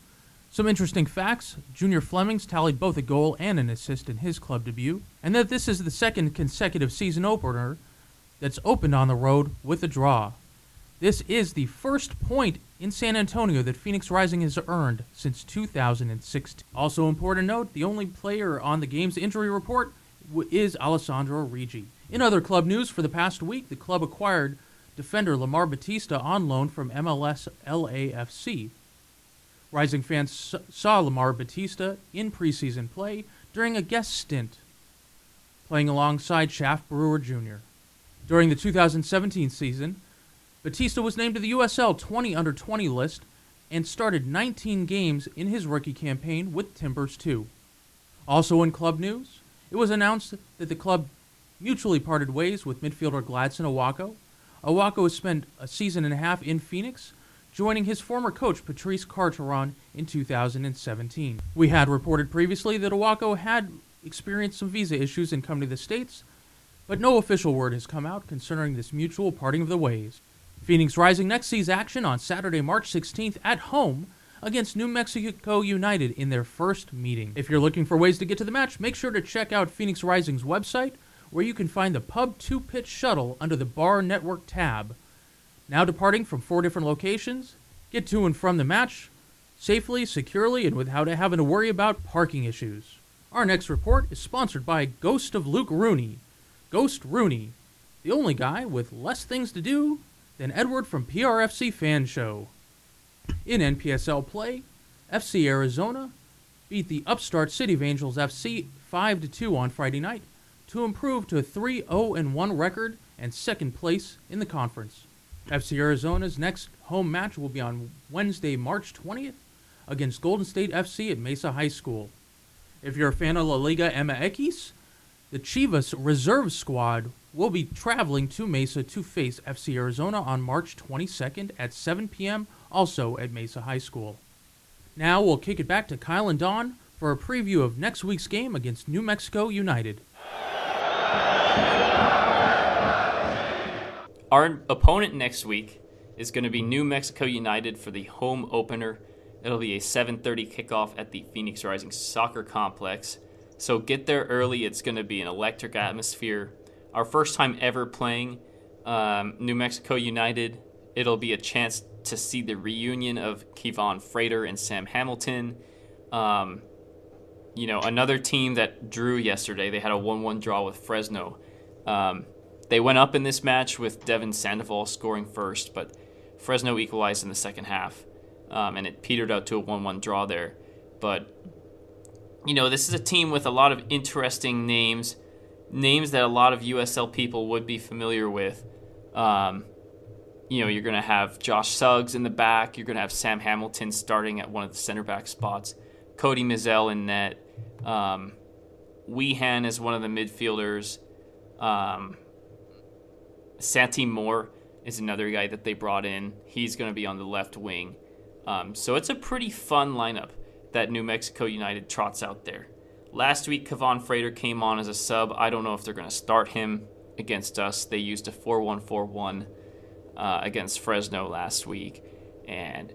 some interesting facts Junior Flemings tallied both a goal and an assist in his club debut, and that this is the second consecutive season opener that's opened on the road with a draw. This is the first point in San Antonio that Phoenix Rising has earned since 2006. Also important note, the only player on the game's injury report is Alessandro Riggi. In other club news for the past week, the club acquired defender Lamar Batista on loan from MLS LAFC. Rising fans saw Lamar Batista in preseason play during a guest stint, playing alongside Shaft Brewer Jr. During the 2017 season, Batista was named to the USL 20 under 20 list and started 19 games in his rookie campaign with Timbers 2. Also in club news, it was announced that the club mutually parted ways with midfielder Gladson Awako. Awako has spent a season and a half in Phoenix, joining his former coach Patrice Carteron in 2017. We had reported previously that Awako had experienced some visa issues in coming to the States, but no official word has come out concerning this mutual parting of the ways. Phoenix Rising next sees action on Saturday, March 16th at home against New Mexico United in their first meeting. If you're looking for ways to get to the match, make sure to check out Phoenix Rising's website, where you can find the Pub 2 Pitch Shuttle under the Bar Network tab. Now departing from four different locations, get to and from the match safely, securely, and without having to worry about parking issues. Our next report is sponsored by Ghost of Luke Rooney. Ghost Rooney, the only guy with less things to do than Edward from PRFC Fan Show. In NPSL play, FC Arizona beat the upstart City of Angels FC 5 2 on Friday night to improve to a 3 0 1 record and second place in the conference. FC Arizona's next home match will be on Wednesday, March 20th against Golden State FC at Mesa High School. If you're a fan of La Liga MX, the Chivas reserve squad will be traveling to Mesa to face FC Arizona on March 22nd at 7 p.m., also at Mesa High School. Now we'll kick it back to Kyle and Dom for a preview of next week's game against New Mexico United. Our opponent next week is going to be New Mexico United for the home opener. It'll be a 7:30 kickoff at the Phoenix Rising Soccer Complex. So get there early. It's going to be an electric atmosphere. Our first time ever playing um, New Mexico United. It'll be a chance to see the reunion of Kevon Frater and Sam Hamilton. Um, you know, another team that drew yesterday. They had a 1-1 draw with Fresno. Um, they went up in this match with Devin Sandoval scoring first, but Fresno equalized in the second half, um, and it petered out to a 1 1 draw there. But, you know, this is a team with a lot of interesting names, names that a lot of USL people would be familiar with. Um, you know, you're going to have Josh Suggs in the back, you're going to have Sam Hamilton starting at one of the center back spots, Cody Mizell in net. Um, Wehan is one of the midfielders. Um, Santi Moar is another guy that they brought in. He's going to be on the left wing. Um, so it's a pretty fun lineup that New Mexico United trots out there. Last week, Kevon Frater came on as a sub. I don't know if they're going to start him against us. They used a 4 1 4 1 uh, against Fresno last week. And,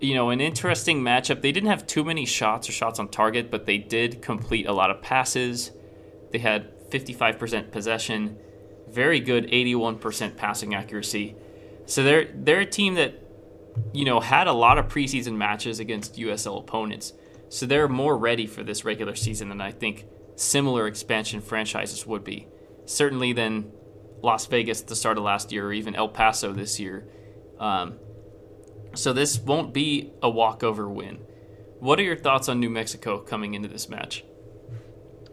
you know, an interesting matchup. They didn't have too many shots or shots on target, but they did complete a lot of passes. They had 55% possession very good 81% passing accuracy. So they're they're a team that you know had a lot of preseason matches against USL opponents. So they're more ready for this regular season than I think similar expansion franchises would be. Certainly than Las Vegas at the start of last year or even El Paso this year. Um, so this won't be a walkover win. What are your thoughts on New Mexico coming into this match?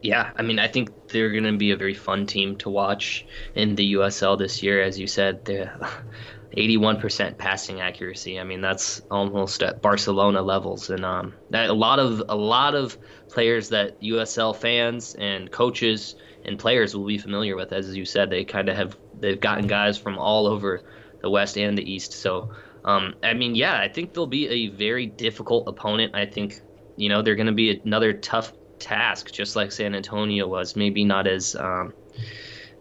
Yeah, I mean, I think they're going to be a very fun team to watch in the USL this year. As you said, they're 81% passing accuracy. I mean, that's almost at Barcelona levels, and um, that, a lot of a lot of players that USL fans and coaches and players will be familiar with. As you said, they kind of have they've gotten guys from all over the West and the East. So, um, I mean, yeah, I think they'll be a very difficult opponent. I think you know they're going to be another tough task, just like San Antonio was. Maybe not as um,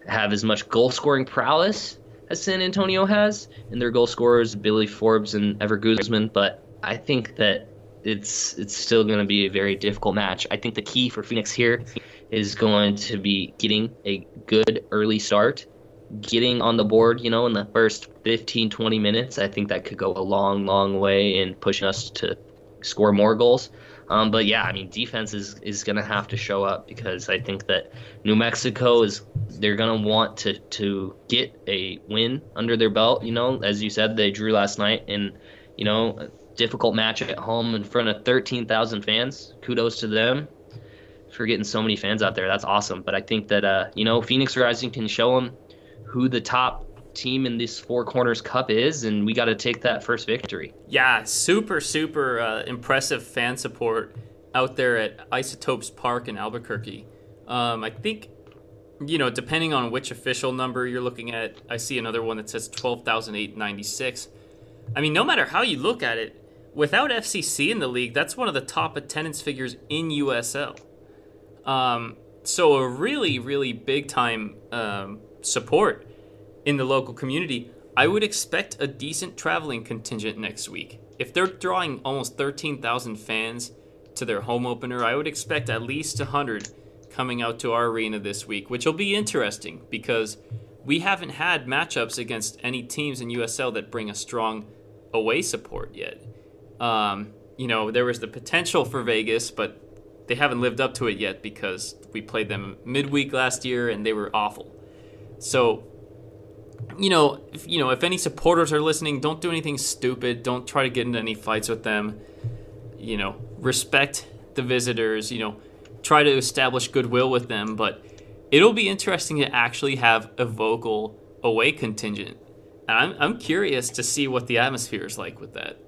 have as much goal scoring prowess as San Antonio has, and their goal scorers Billy Forbes and Ever Guzman. But I think that it's it's still going to be a very difficult match. I think the key for Phoenix here is going to be getting a good early start, getting on the board, you know, in the first 15 20 minutes. I think that could go a long long way in pushing us to score more goals. Um, but yeah, I mean, defense is, is going to have to show up because I think that New Mexico is they're going to want to to get a win under their belt. You know, as you said, they drew last night, and you know, a difficult match at home in front of 13,000 fans. Kudos to them for getting so many fans out there. That's awesome. But I think that uh, you know, Phoenix Rising can show them who the top team in this Four Corners Cup is, and we got to take that first victory. Yeah, super, super uh, impressive fan support out there at Isotopes Park in Albuquerque. Um, I think, you know, depending on which official number you're looking at, I see another one that says 12,896. I mean, no matter how you look at it, without FCC in the league, that's one of the top attendance figures in USL. Um, so a really, really big time um, support in the local community, I would expect a decent traveling contingent next week. If they're drawing almost 13,000 fans to their home opener, I would expect at least 100 coming out to our arena this week, which will be interesting because we haven't had matchups against any teams in USL that bring a strong away support yet. Um, you know, there was the potential for Vegas, but they haven't lived up to it yet because we played them midweek last year and they were awful. So you know, if, you know, if any supporters are listening, don't do anything stupid. Don't try to get into any fights with them. You know, respect the visitors. You know, try to establish goodwill with them. But it'll be interesting to actually have a vocal away contingent. And I'm I'm curious to see what the atmosphere is like with that.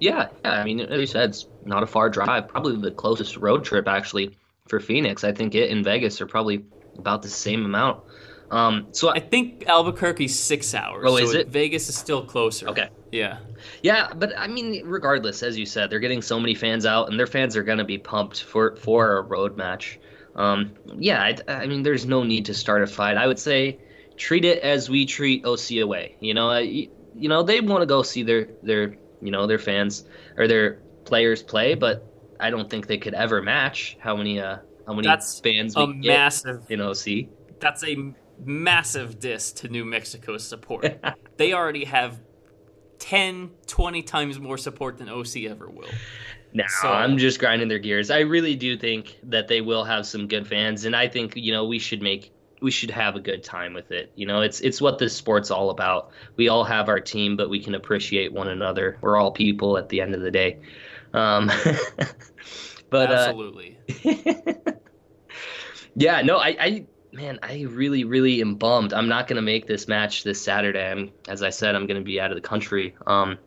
Yeah, yeah. I mean, as you said, it's not a far drive. Probably the closest road trip actually for Phoenix. I think it and Vegas are probably about the same amount. Um, so I think Albuquerque's six hours. Oh, is it? Vegas is still closer. Okay. Yeah. Yeah, but I mean, regardless, as you said, they're getting so many fans out, and their fans are going to be pumped for for a road match. Um, yeah, I, I, mean, there's no need to start a fight. I would say treat it as we treat OC away. You know, you, you know they want to go see their their you know their fans or their players play, but I don't think they could ever match how many uh how many That's fans we a get massive. in OC. That's a massive diss to New Mexico's support. they already have 10, 20 times more support than OC ever will. No, So- I'm just grinding their gears. I really do think that they will have some good fans, and I think you know we should make we should have a good time with it. You know, it's it's what this sport's all about. We all have our team, but we can appreciate one another. We're all people at the end of the day. Um, but uh, Absolutely. yeah, no, I, I man, I really, really am bummed. I'm not gonna make this match this Saturday. I'm, as I said, I'm gonna be out of the country. Um,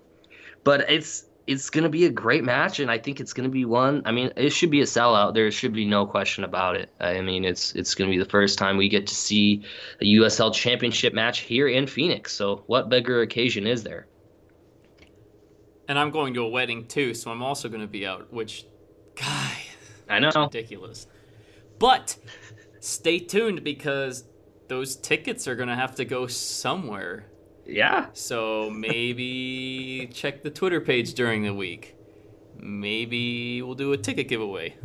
but it's it's gonna be a great match, and I think it's gonna be one. I mean, it should be a sellout. There should be no question about it. I mean, it's it's gonna be the first time we get to see a USL Championship match here in Phoenix. So, what bigger occasion is there? and I'm going to a wedding too, so I'm also going to be out, which, guy, I know. ridiculous. But stay tuned because those tickets are going to have to go somewhere. Yeah. So maybe check the Twitter page during the week. Maybe we'll do a ticket giveaway.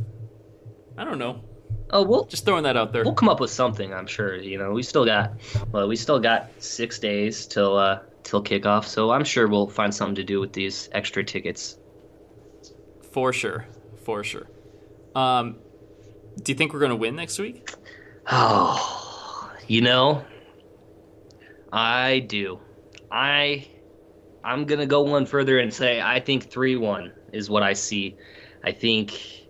I don't know. Oh, we'll Just throwing that out there. we'll come up with something. I'm sure. You know, we still got well, we still got six days till uh till kickoff, so I'm sure we'll find something to do with these extra tickets. For sure. For sure. Um, do you think we're going to win next week? Oh, you know, I do. I I'm gonna go one further and say I think three one is what I see. I think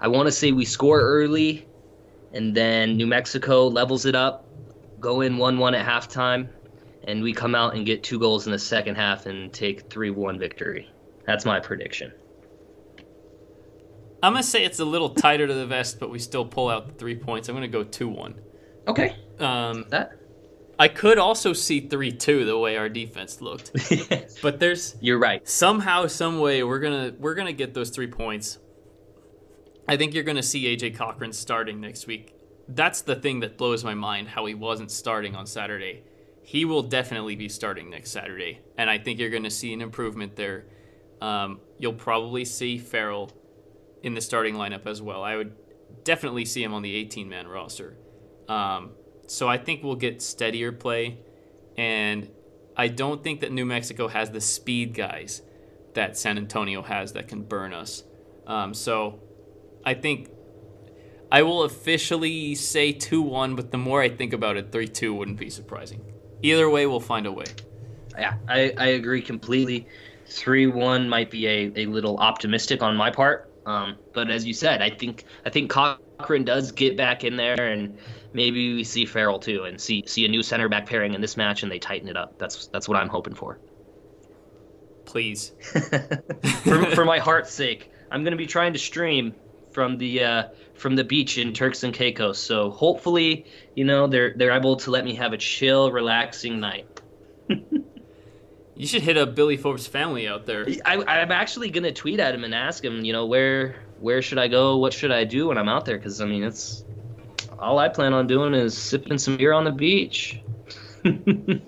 I want to say we score early, and then New Mexico levels it up, go in one one at halftime, and we come out and get two goals in the second half and take three one victory. That's my prediction. I'm going to say it's a little tighter to the vest, but we still pull out the three points. I'm going to go 2 1. Okay, Um, that I could also see 3 2 the way our defense looked. But there's you're right. somehow, some way, we're gonna we're gonna get those three points. I think you're gonna see AJ Cochran starting next week. that's the thing that blows my mind how he wasn't starting on Saturday. He will definitely be starting next Saturday, and I think you're going to see an improvement there. Um, you'll probably see Farrell in the starting lineup as well. I would definitely see him on the 18 man roster. Um, so I think we'll get steadier play, and I don't think that New Mexico has the speed guys that San Antonio has that can burn us. Um, so I think I will officially say 2 1, but the more I think about it, 3 2 wouldn't be surprising. Either way, we'll find a way. Yeah, I, I agree completely. 3 1 might be a, a little optimistic on my part. Um, but as you said, I think I think Cochran does get back in there, and maybe we see Farrell too, and see see a new center back pairing in this match, and they tighten it up. That's that's what I'm hoping for. Please, for, for my heart's sake, I'm gonna be trying to stream from the uh, from the beach in Turks and Caicos. So hopefully, you know, they're they're able to let me have a chill, relaxing night. You should hit up Billy Forbes' family out there. I, I'm actually gonna tweet at him and ask him, you know, where where should I go? What should I do when I'm out there? Because I mean, it's all I plan on doing is sipping some beer on the beach.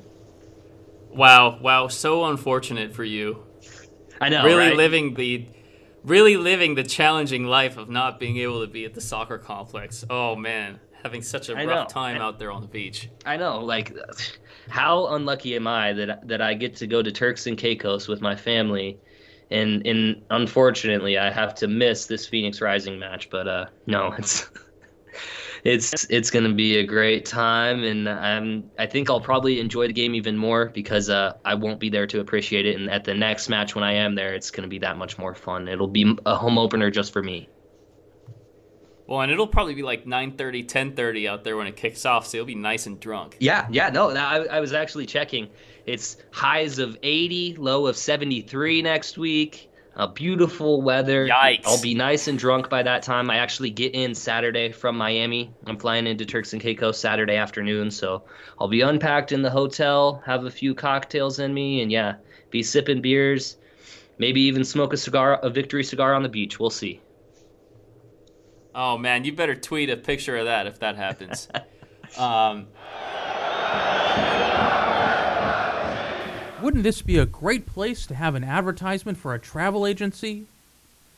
wow, wow, so unfortunate for you. I know. Really right? living the really living the challenging life of not being able to be at the soccer complex. Oh man, having such a I rough know. time I- out there on the beach. I know, like, how unlucky am I that that I get to go to Turks and Caicos with my family, and and unfortunately I have to miss this Phoenix Rising match. But uh, no, it's it's it's gonna be a great time, and I'm I think I'll probably enjoy the game even more because uh, I won't be there to appreciate it, and at the next match when I am there, it's gonna be that much more fun. It'll be a home opener just for me. Well, and it'll probably be like 9:30, 10:30 out there when it kicks off, so you'll be nice and drunk. Yeah, yeah, no, I, I was actually checking. It's highs of 80, low of 73 next week. Uh, beautiful weather. Yikes. I'll be nice and drunk by that time. I actually get in Saturday from Miami. I'm flying into Turks and Caicos Saturday afternoon, so I'll be unpacked in the hotel, have a few cocktails in me, and yeah, be sipping beers. Maybe even smoke a cigar, a victory cigar on the beach. We'll see. Oh man, you better tweet a picture of that if that happens. um, Wouldn't this be a great place to have an advertisement for a travel agency?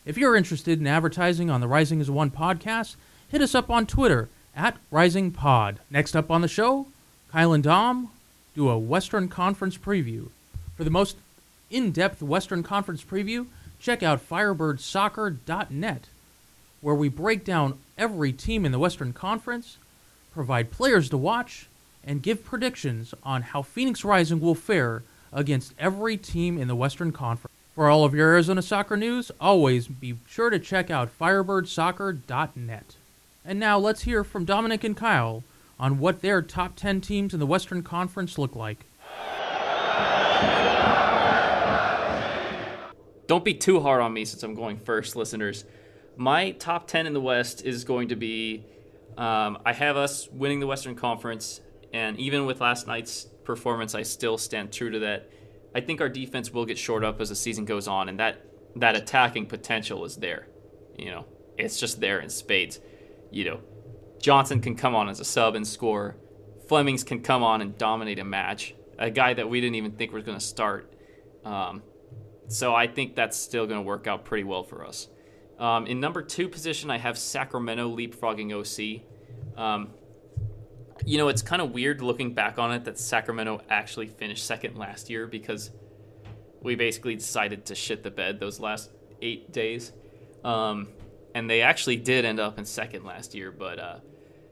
If you're interested in advertising on the Rising as One podcast, hit us up on Twitter at Rising Pod. Next up on the show, Kyle and Dom do a Western Conference preview. For the most in depth Western Conference preview, check out firebirdsoccer.net, where we break down every team in the Western Conference, provide players to watch, and give predictions on how Phoenix Rising will fare against every team in the Western Conference. For all of your Arizona soccer news, always be sure to check out firebirdsoccer.net. And now let's hear from Dominic and Kyle on what their top 10 teams in the Western Conference look like. don't be too hard on me since I'm going first, listeners. My top 10 in the West is going to be um, I have us winning the Western Conference, and even with last night's performance, I still stand true to that. I think our defense will get shored up as the season goes on, and that, that attacking potential is there. You know, it's just there in spades. You know, Johnson can come on as a sub and score. Flemings can come on and dominate a match. A guy that we didn't even think was going to start. Um, so I think that's still going to work out pretty well for us. Um, in number two position, I have Sacramento leapfrogging OC. Um, you know, it's kind of weird looking back on it that Sacramento actually finished second last year because we basically decided to shit the bed those last eight days. Um, and they actually did end up in second last year. But uh,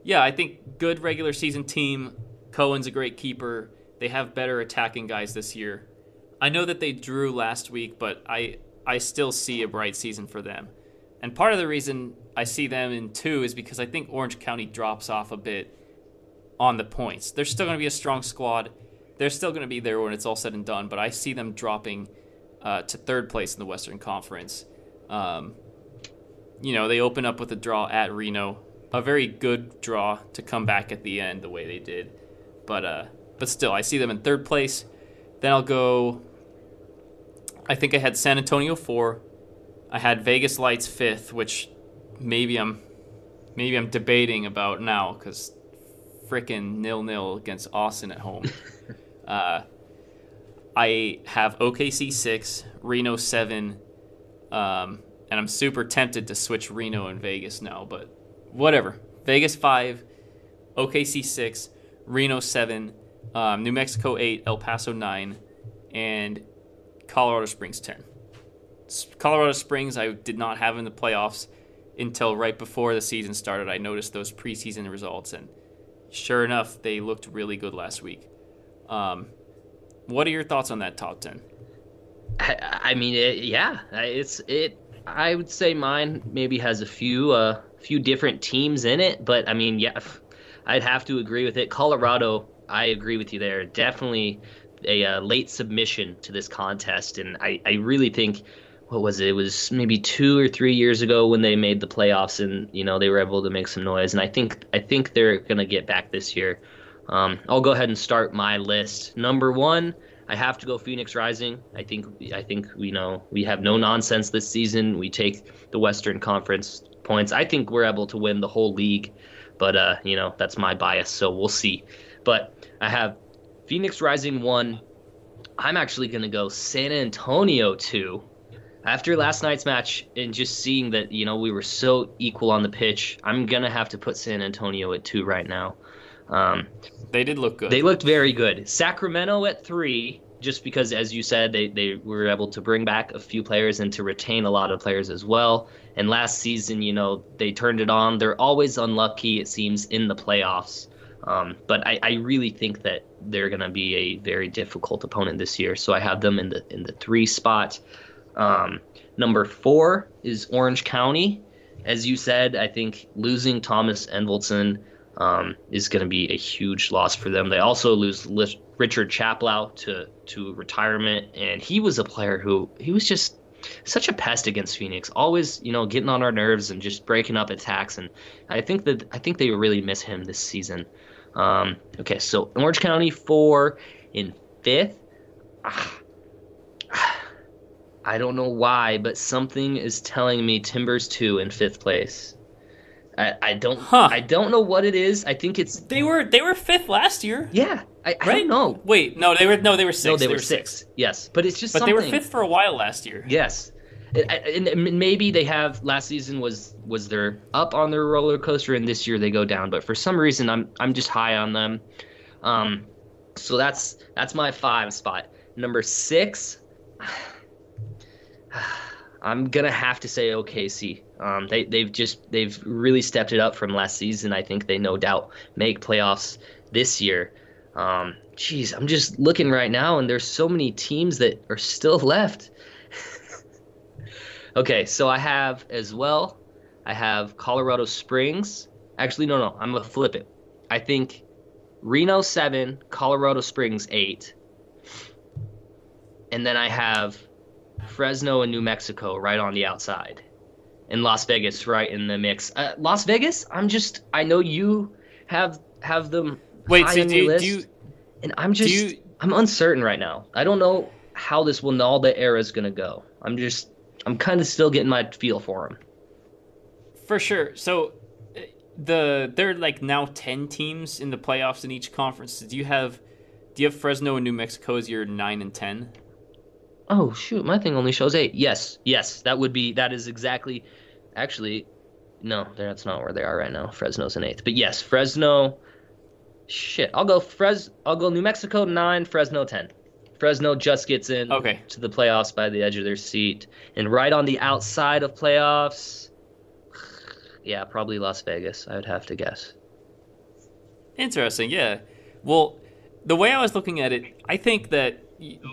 yeah, I think good regular season team. Cohen's a great keeper. They have better attacking guys this year. I know that they drew last week, but I I still see a bright season for them. And part of the reason I see them in two is because I think Orange County drops off a bit on the points. They're still going to be a strong squad. They're still going to be there when it's all said and done, but I see them dropping uh, to third place in the Western Conference. Um, you know, they open up with a draw at Reno, a very good draw to come back at the end the way they did. But uh, but still, I see them in third place. Then I'll go. I think I had San Antonio four. I had Vegas Lights fifth, which maybe I'm maybe I'm debating about now because freaking nil nil against Austin at home. uh, I have OKC six, Reno seven, um, and I'm super tempted to switch Reno and Vegas now, but whatever. Vegas five, OKC six, Reno seven, um, New Mexico eight, El Paso nine, and Colorado Springs ten. Colorado Springs I did not have in the playoffs until right before the season started. I noticed those preseason results, and sure enough, they looked really good last week. Um, what are your thoughts on that top ten? I, I mean, it, yeah, it's it. I would say mine maybe has a few uh few different teams in it, but I mean, yeah, I'd have to agree with it. Colorado, I agree with you there. Definitely a uh, late submission to this contest, and I I really think what was it? It was maybe two or three years ago when they made the playoffs, and you know they were able to make some noise. And I think I think they're gonna get back this year. Um, I'll go ahead and start my list. Number one, I have to go Phoenix Rising. I think I think you know we have no nonsense this season. We take the Western Conference points. I think we're able to win the whole league, but uh, you know that's my bias, so we'll see. But I have Phoenix Rising one. I'm actually gonna go San Antonio two. After last night's match and just seeing that you know we were so equal on the pitch, I'm gonna have to put San Antonio at two right now. Um, they did look good. They looked very good. Sacramento at three, just because, as you said, they, they were able to bring back a few players and to retain a lot of players as well. And last season, you know, they turned it on. They're always unlucky, it seems, in the playoffs. Um, but I, I really think that they're going to be a very difficult opponent this year. So I have them in the in the three spot. Um, number four is Orange County. As you said, I think losing Thomas Enevoldsen um, is going to be a huge loss for them. They also lose Richard Chaplow to to retirement, and he was a player who he was just such a pest against Phoenix, always you know getting on our nerves and just breaking up attacks. And I think that I think they really miss him this season. Um, okay, so Orange County four in fifth. I don't know why, but something is telling me Timbers two in fifth place. I, I don't huh. I don't know what it is. I think it's they were they were fifth last year. Yeah, I, I don't know. Wait, no, they were no, they were six. No, they, they were, six. six. Yes, but it's just but something. they were fifth for a while last year. Yes, and, and maybe they have last season was was their up on their roller coaster, and this year they go down. But for some reason, I'm I'm just high on them. Um, so that's that's my five spot. Number six. I'm gonna have to say OKC. Um, they they've just they've really stepped it up from last season. I think they no doubt make playoffs this year. Um, geez, I'm just looking right now, and there's so many teams that are still left. okay, so I have as well. I have Colorado Springs. Actually, no, no, I'm gonna flip it. I think Reno seven, Colorado Springs eight, and then I have Fresno and New Mexico right on the outside, and Las Vegas right in the mix. Uh, Las Vegas, I'm just I know you have have them. Wait, so do list, do you, and I'm just you, I'm uncertain right now. I don't know how this Wynalda era is gonna go. I'm just I'm kind of still getting my feel for them. For sure. So uh, the there are like now ten teams in the playoffs in each conference. Do you have do you have Fresno and New Mexico as your nine and ten? Oh shoot, my thing only shows eight. Yes, yes, that would be that is exactly. Actually, no, that's not where they are right now. Fresno's in eighth, but yes, Fresno. Shit, I'll go Fres. I'll go New Mexico nine, Fresno ten. Fresno just gets in okay. to the playoffs by the edge of their seat, and right on the outside of playoffs. Yeah, probably Las Vegas. I would have to guess. Interesting. Yeah. Well, the way I was looking at it, I think that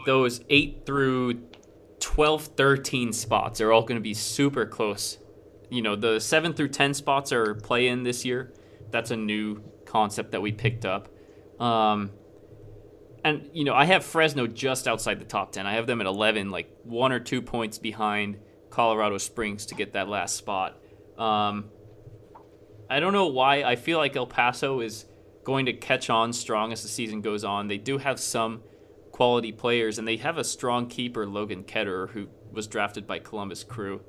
those 8 through 12, 13 spots are all going to be super close. You know, the 7 through 10 spots are play in this year. That's a new concept that we picked up. Um, and, you know, I have Fresno just outside the top 10. I have them at 11, like one or two points behind Colorado Springs to get that last spot. Um, I don't know why. I feel like El Paso is going to catch on strong as the season goes on. They do have some quality players, and they have a strong keeper, Logan Ketterer, who was drafted by Columbus Crew.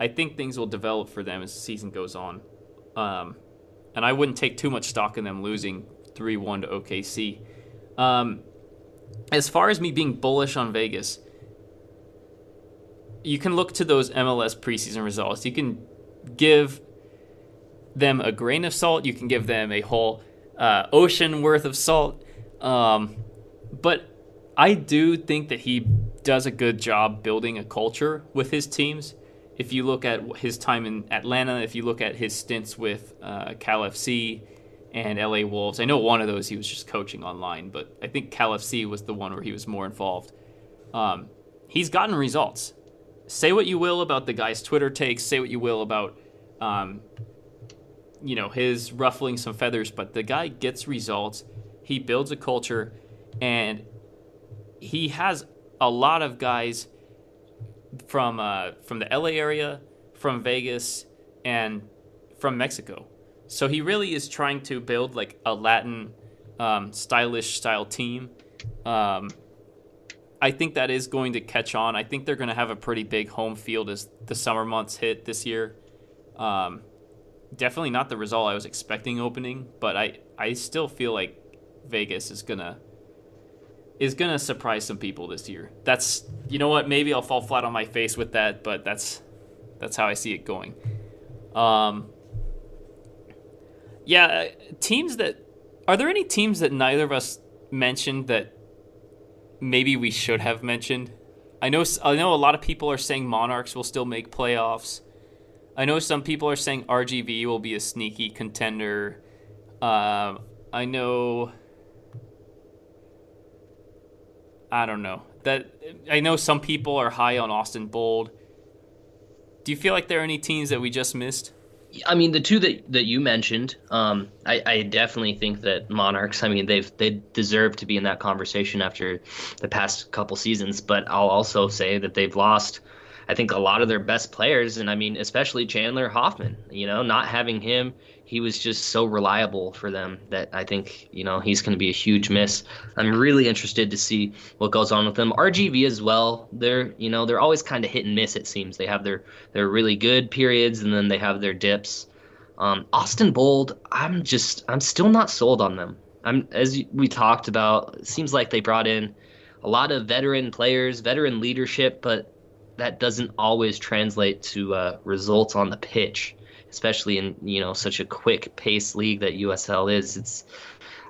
I think things will develop for them as the season goes on. Um, and I wouldn't take too much stock in them losing 3 1 to OKC. Um, as far as me being bullish on Vegas, you can look to those MLS preseason results. You can give them a grain of salt, you can give them a whole uh, ocean worth of salt. Um, but I do think that he does a good job building a culture with his teams. If you look at his time in Atlanta, if you look at his stints with uh, Cal FC and LA Wolves, I know one of those he was just coaching online, but I think Cal FC was the one where he was more involved. Um, he's gotten results. Say what you will about the guy's Twitter takes, say what you will about, um, you know, his ruffling some feathers, but the guy gets results. He builds a culture, and he has a lot of guys from uh, from the LA area, from Vegas, and from Mexico. So he really is trying to build like a Latin, um, stylish style team. Um, I think that is going to catch on. I think they're going to have a pretty big home field as the summer months hit this year. Um, definitely not the result I was expecting opening, but I I still feel like Vegas is gonna is going to surprise some people this year. That's you know what, maybe I'll fall flat on my face with that, but that's that's how I see it going. Um Yeah, uh, teams that are there any teams that neither of us mentioned that maybe we should have mentioned? I know I know a lot of people are saying Monarchs will still make playoffs. I know some people are saying RGV will be a sneaky contender. Uh, I know I don't know. That I know some people are high on Austin Bold. Do you feel like there are any teams that we just missed? I mean, the two that, that you mentioned, um, I, I definitely think that Monarchs. I mean, they've they deserve to be in that conversation after the past couple seasons. But I'll also say that they've lost I think a lot of their best players, and I mean, especially Chandler Hoffman, you know, not having him, he was just so reliable for them that I think, you know, he's going to be a huge miss. I'm really interested to see what goes on with them. RGV as well, they're, you know, they're always kind of hit and miss, it seems. They have their, their really good periods and then they have their dips. Um, Austin Bold, I'm just, I'm still not sold on them. I'm, as we talked about, it seems like they brought in a lot of veteran players, veteran leadership, but that doesn't always translate to uh, results on the pitch, especially in you know such a quick pace league that USL is. It's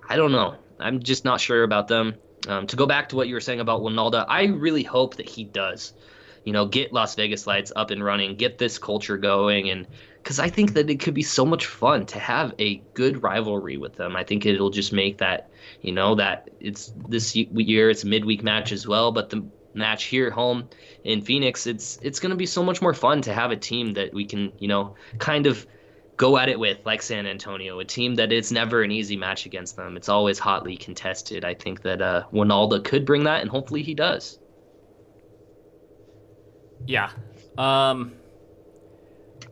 I don't know. I'm just not sure about them. Um, to go back to what you were saying about Wynalda, I really hope that he does, you know, get Las Vegas Lights up and running, get this culture going, and because I think that it could be so much fun to have a good rivalry with them. I think it'll just make that, you know, that it's this year it's midweek match as well, but the match here home in Phoenix, it's it's going to be so much more fun to have a team that we can, you know, kind of go at it with like San Antonio, a team that it's never an easy match against them. It's always hotly contested. I think that uh, Wynalda could bring that, and hopefully he does. Yeah. Um,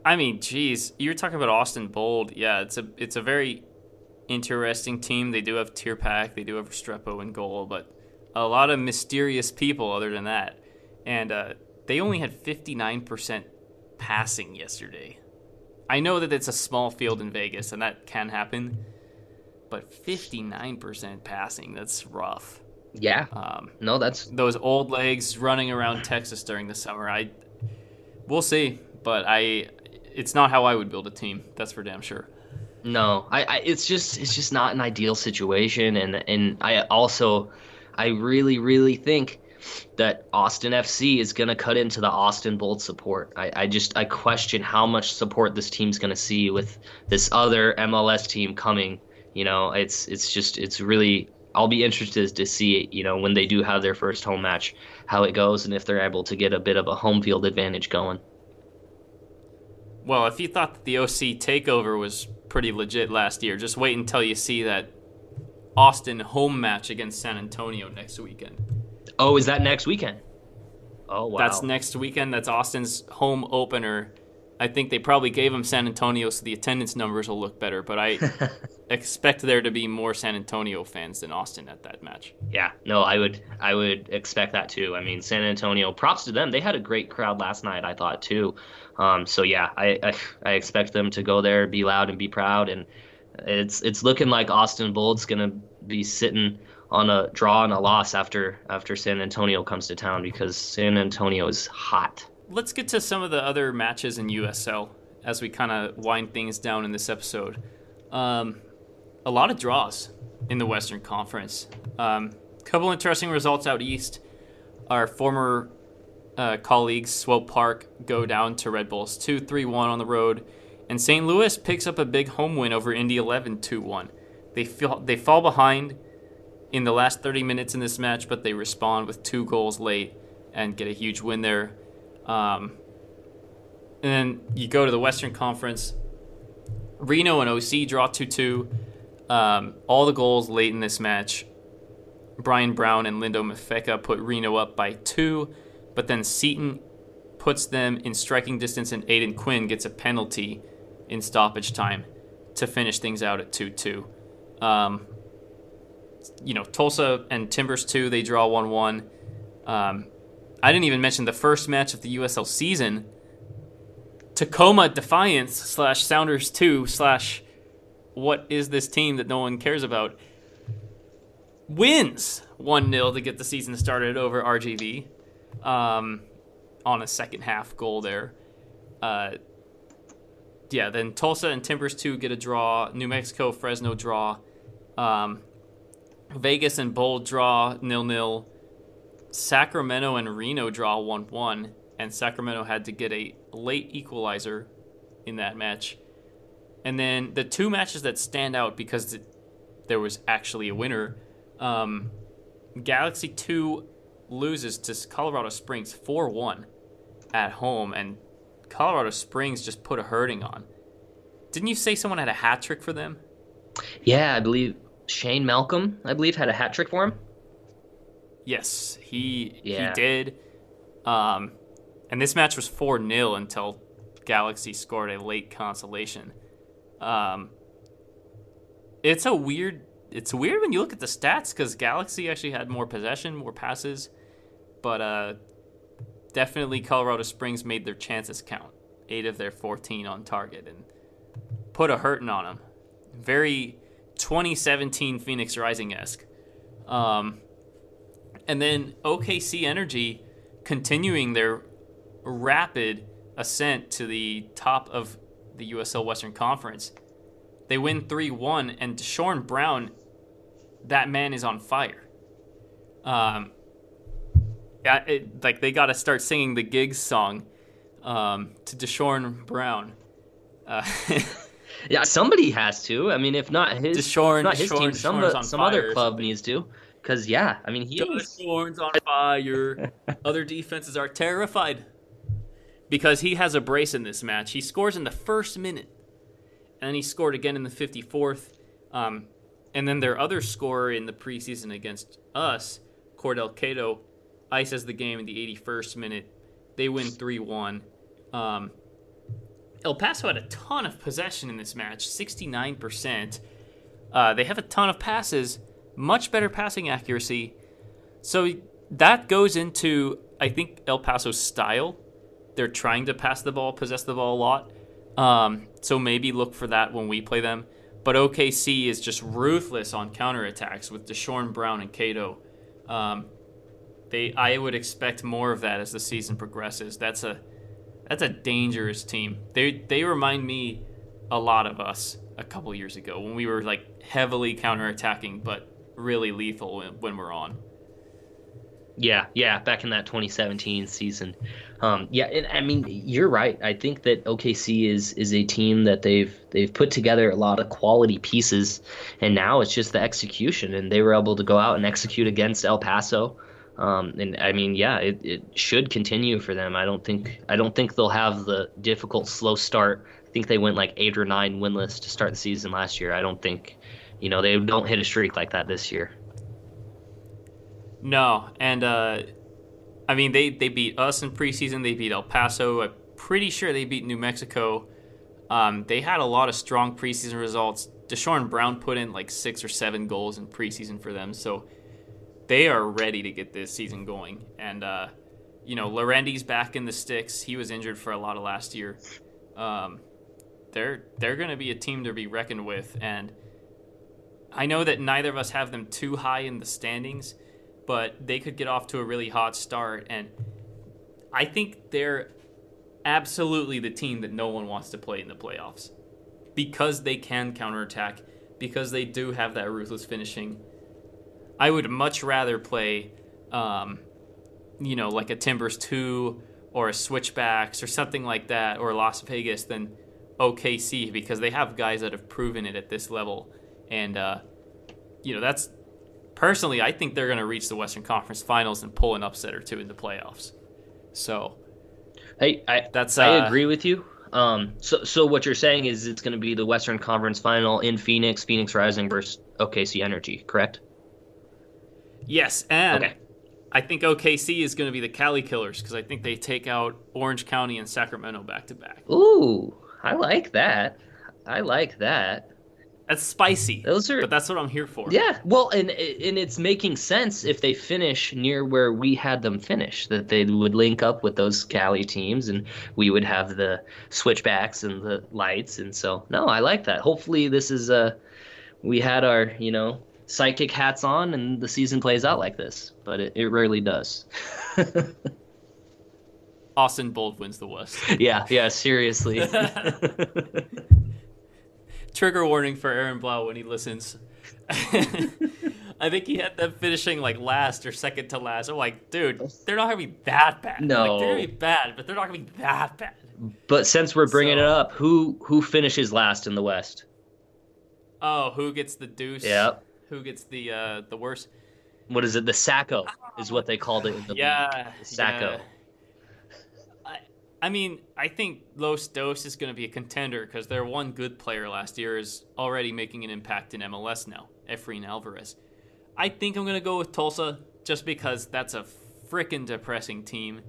I mean, geez, you're talking about Austin Bold. Yeah, it's a it's a very interesting team. They do have Tyrpak, they do have Restrepo and goal, but a lot of mysterious people other than that. And uh, they only had 59% passing yesterday. I know that it's a small field in Vegas and that can happen, but 59% passing, that's rough. Yeah. Um, no, that's those old legs running around Texas during the summer. I we'll see, but I it's not how I would build a team. That's for damn sure. No, I, I it's just it's just not an ideal situation, and and I also I really, really think that Austin FC is going to cut into the Austin Bold support. I, I just I question how much support this team's going to see with this other MLS team coming. You know, it's it's just it's really I'll be interested to see you know when they do have their first home match how it goes and if they're able to get a bit of a home field advantage going. Well, if you thought that the OC takeover was pretty legit last year, just wait until you see that Austin home match against San Antonio next weekend. Oh, is that next weekend? Oh, wow. That's next weekend. That's Austin's home opener. I think they probably gave him San Antonio so the attendance numbers will look better, but I expect there to be more San Antonio fans than Austin at that match. Yeah, no, I would I would expect that too. I mean, San Antonio, props to them. They had a great crowd last night, I thought too. Um, so yeah, I, I, I expect them to go there, be loud and be proud, and it's it's looking like Austin Bold's gonna be sitting on a draw and a loss after after San Antonio comes to town because San Antonio is hot. Let's get to some of the other matches in USL as we kind of wind things down in this episode. Um, a lot of draws in the Western Conference. Um, couple interesting results out east. Our former uh, colleagues, Swope Park, go down to Red Bulls 2 3 1 on the road. And St. Louis picks up a big home win over Indy 11 2 1. They, they fall behind in the last 30 minutes in this match, but they respond with two goals late and get a huge win there. Um, and then you go to the Western Conference. Reno and OC draw 2 2. Um, all the goals late in this match. Brian Brown and Lindo Mfeka put Reno up by two, but then Seaton puts them in striking distance, and Aodhan Quinn gets a penalty in stoppage time to finish things out at 2 2. Um, you know, Tulsa and Timbers 2, they draw 1 1. Um, I didn't even mention the first match of the USL season Tacoma Defiance slash Sounders 2 slash what is this team that no one cares about wins 1 0 to get the season started over RGV um, on a second half goal there. Uh, yeah, then Tulsa and Timbers 2 get a draw. New Mexico, Fresno draw. Um, Vegas and Bold draw nil nil. Sacramento and Reno draw 1 1. And Sacramento had to get a late equalizer in that match. And then the two matches that stand out because there was actually a winner um, Galaxy 2 loses to Colorado Springs 4 1 at home. And Colorado Springs just put a hurting on. Didn't you say someone had a hat trick for them? Yeah, I believe Shane Malcolm, I believe, had a hat trick for him. Yes, he yeah. he did. Um, and this match was 4 0 until Galaxy scored a late consolation. Um, it's a weird. It's weird when you look at the stats because Galaxy actually had more possession, more passes, but uh, definitely Colorado Springs made their chances count. Eight of their 14 on target and put a hurting on them. Very 2017 Phoenix Rising esque. Um, and then OKC Energy continuing their rapid ascent to the top of the USL Western Conference. They win 3 1, and Deshorn Brown, that man is on fire. Um, it, like they got to start singing the gigs song um, to Deshorn Brown. Uh, yeah, somebody has to. I mean, if not his, not his team, some, some other club needs to. Because yeah, I mean, he Deshorn's on fire. other defenses are terrified because he has a brace in this match. He scores in the first minute, and then he scored again in the 54th. Um, and then their other scorer in the preseason against us, Cordell Cato, ices the game in the 81st minute. They win 3 1. Um, El Paso had a ton of possession in this match, 69%. Uh, they have a ton of passes, much better passing accuracy. So that goes into, I think, El Paso's style they're trying to pass the ball, possess the ball a lot. Um, so maybe look for that when we play them. But OKC is just ruthless on counterattacks with Deshorn Brown and Cato. Um, they, I would expect more of that as the season progresses. That's a, that's a dangerous team. They, they remind me a lot of us a couple years ago when we were like heavily counterattacking, but really lethal when, when we're on. Yeah, yeah, back in that 2017 season. Um, yeah, and, I mean you're right. I think that OKC is is a team that they've they've put together a lot of quality pieces, and now it's just the execution. And they were able to go out and execute against El Paso. Um, and I mean, yeah, it, it should continue for them. I don't think I don't think they'll have the difficult slow start. I think they went like eight or nine winless to start the season last year. I don't think, you know, they don't hit a streak like that this year. No, and uh, I mean they they beat us in preseason. They beat El Paso. I'm pretty sure they beat New Mexico. Um, they had a lot of strong preseason results. Deshorn Brown put in like six or seven goals in preseason for them, so they are ready to get this season going. And uh, you know, Laurendi's back in the sticks. He was injured for a lot of last year. Um, they're they're going to be a team to be reckoned with, and I know that neither of us have them too high in the standings, but they could get off to a really hot start, and I think they're absolutely the team that no one wants to play in the playoffs because they can counterattack, because they do have that ruthless finishing. I would much rather play, um, you know, like a Timbers 2 or a Switchbacks or something like that, or Las Vegas than OKC because they have guys that have proven it at this level. And, uh, you know, that's personally, I think they're going to reach the Western Conference Finals and pull an upset or two in the playoffs. So, hey, I, that's, I uh, agree with you. Um, so, so what you're saying is it's going to be the Western Conference Final in Phoenix, Phoenix Rising versus OKC Energy, correct? Yes, and Okay. I think OKC is going to be the Cali Killers because I think they take out Orange County and Sacramento back to back. Ooh, I like that. I like that. That's spicy. Those are- but that's what I'm here for. Yeah, well, and and it's making sense if they finish near where we had them finish, that they would link up with those Cali teams, and we would have the switchbacks and the lights, and so no, I like that. Hopefully, this is uh, we had our you know psychic hats on, and the season plays out like this, but it, it rarely does. Austin Bold wins the West. yeah, yeah, seriously. Trigger warning for Aaron Blau when he listens. I think he had them finishing like last or second to last. I'm like, dude, they're not gonna be that bad. No. like, they're gonna be bad, but they're not gonna be that bad. but since we're bringing So- it up, who who finishes last in the West? Oh, who gets the deuce? Yep. Who gets the uh the worst? What is it? The Sacco is what they called it in the Yeah, league. Sacco. yeah. I, I mean, I think Los Dos is going to be a contender because their one good player last year is already making an impact in MLS now, Efrain Alvarez. I think I'm going to go with Tulsa just because that's a freaking depressing team.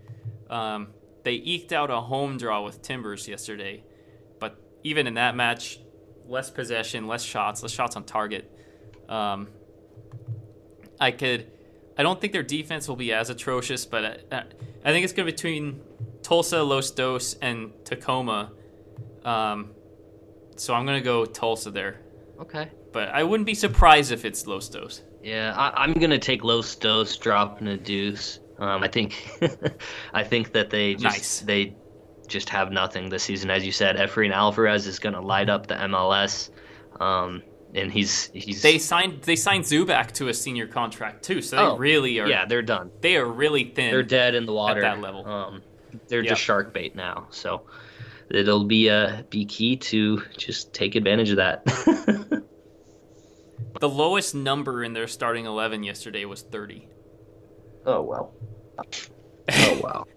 Um, they eked out a home draw with Timbers yesterday, but even in that match, less possession, less shots, less shots on target. Um, I could. I don't think their defense will be as atrocious, but I, I think it's going to be between Tulsa, Los Dos, and Tacoma. Um, so I'm going to go Tulsa there. Okay. But I wouldn't be surprised if it's Los Dos. Yeah, I, I'm gonna take Los Dos dropping a deuce. Um, I think, I think that they just Nice. they just have nothing this season, as you said. Efrain Alvarez is gonna light up the MLS, um, and he's he's They signed they signed Zubak to a senior contract too, so they Oh, really are. yeah they're done. they are really thin. They're dead in the water at that level. Um, they're Yep. just shark bait now, so it'll be uh be key to just take advantage of that. The lowest number in their starting eleven yesterday was thirty. oh well. Oh wow.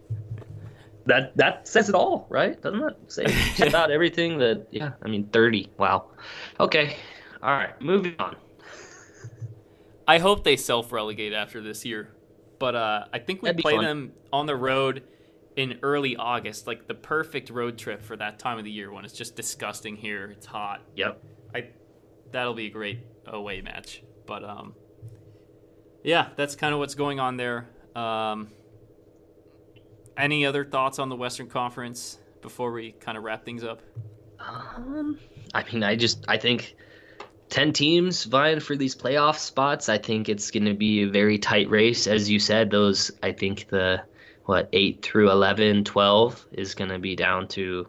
That that says it all, right? Doesn't that say about everything that yeah, I mean 30. Wow. Okay. All right, moving on. I hope they self relegate after this year. But uh, I think we play fun. them on the road in early August, like the perfect road trip for that time of the year when it's just disgusting here. It's hot. Yep. I that'll be a great away match. But um, yeah, that's kind of what's going on there. Um, any other thoughts on the Western Conference before we kind of wrap things up? Um I mean, I just I think 10 teams vying for these playoff spots. I think it's going to be a very tight race as you said. Those I think the what 8 through 11, 12 is going to be down to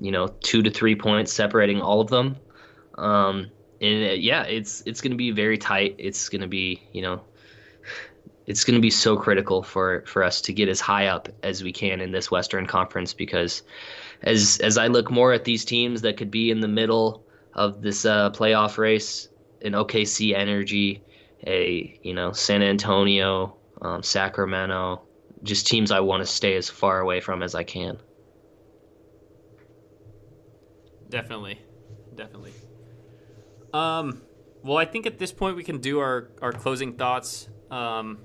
you know, 2 to 3 points separating all of them. Um and uh, yeah, it's it's going to be very tight. It's going to be, you know, it's going to be so critical for for us to get as high up as we can in this Western Conference because as as I look more at these teams that could be in the middle of this uh, playoff race, an OKC Energy, a you know San Antonio, um, Sacramento, just teams I want to stay as far away from as I can. Definitely, definitely. Um, well, I think at this point we can do our our closing thoughts. Um,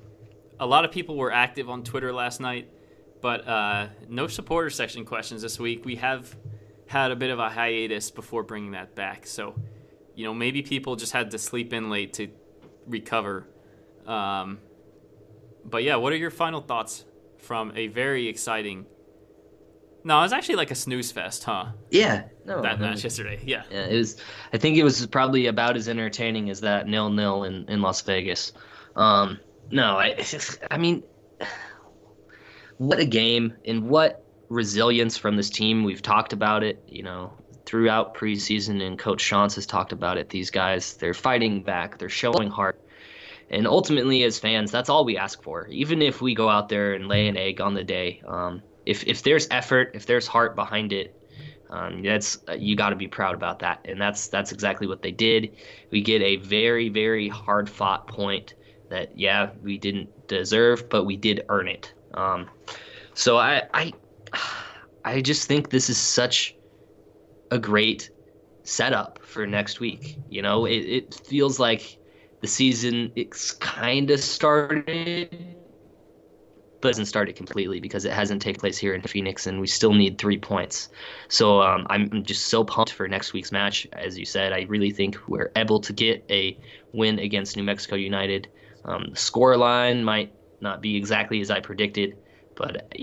a lot of people were active on Twitter last night, but uh, no supporter section questions this week. We have had a bit of a hiatus before bringing that back, so you know maybe people just had to sleep in late to recover. Um, but yeah, what are your final thoughts from a very exciting. No, it was actually like a snooze fest, huh? Yeah, no, that I mean, match yesterday. Yeah. Yeah, it was. I think it was probably about as entertaining as that nil nil in, in Las Vegas. Um, no, I, I mean, what a game and what resilience from this team. We've talked about it, you know, throughout preseason, and Coach Schantz has talked about it. These guys, they're fighting back, they're showing heart. And ultimately, as fans, that's all we ask for. Even if we go out there and lay an egg on the day, um, if if there's effort, if there's heart behind it, um, that's you got to be proud about that, and that's that's exactly what they did. We get a very very hard fought point that yeah we didn't deserve, but we did earn it. Um, so I I I just think this is such a great setup for next week. You know, it, it feels like the season it's kind of started but hasn't started completely because it hasn't taken place here in Phoenix, and we still need three points. So um, I'm just so pumped for next week's match. As you said, I really think we're able to get a win against New Mexico United. Um, the score line might not be exactly as I predicted, but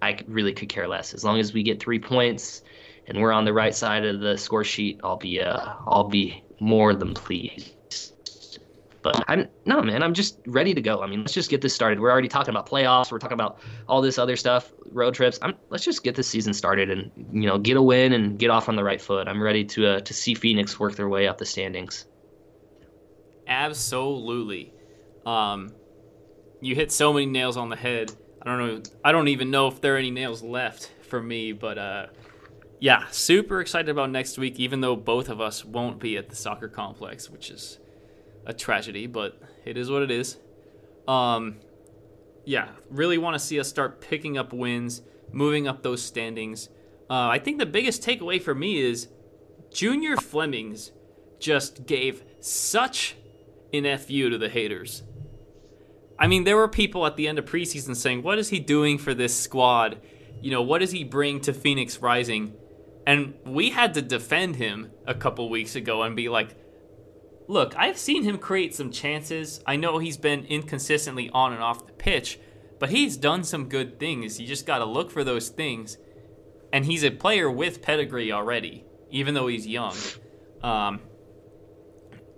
I, really could care less. As long as we get three points and we're on the right side of the score sheet, I'll be uh, I'll be more than pleased. But I'm no man, I'm just ready to go. I mean, let's just get this started. We're already talking about playoffs. We're talking about all this other stuff, road trips. I'm, let's just get this season started and you know get a win and get off on the right foot. I'm ready to uh, to see Phoenix work their way up the standings. Absolutely. Um, you hit so many nails on the head. I don't know. I don't even know if there are any nails left for me, but uh, yeah, super excited about next week. Even though both of us won't be at the soccer complex, which is a tragedy, but it is what it is. Um, yeah, really want to see us start picking up wins, moving up those standings. Uh, I think the biggest takeaway for me is Junior Flemings just gave such an FU to the haters. I mean, there were people at the end of preseason saying, What is he doing for this squad? You know, what does he bring to Phoenix Rising? And we had to defend him a couple weeks ago and be like, Look, I've seen him create some chances. I know he's been inconsistently on and off the pitch, but he's done some good things. You just got to look for those things. And he's a player with pedigree already, even though he's young. Um,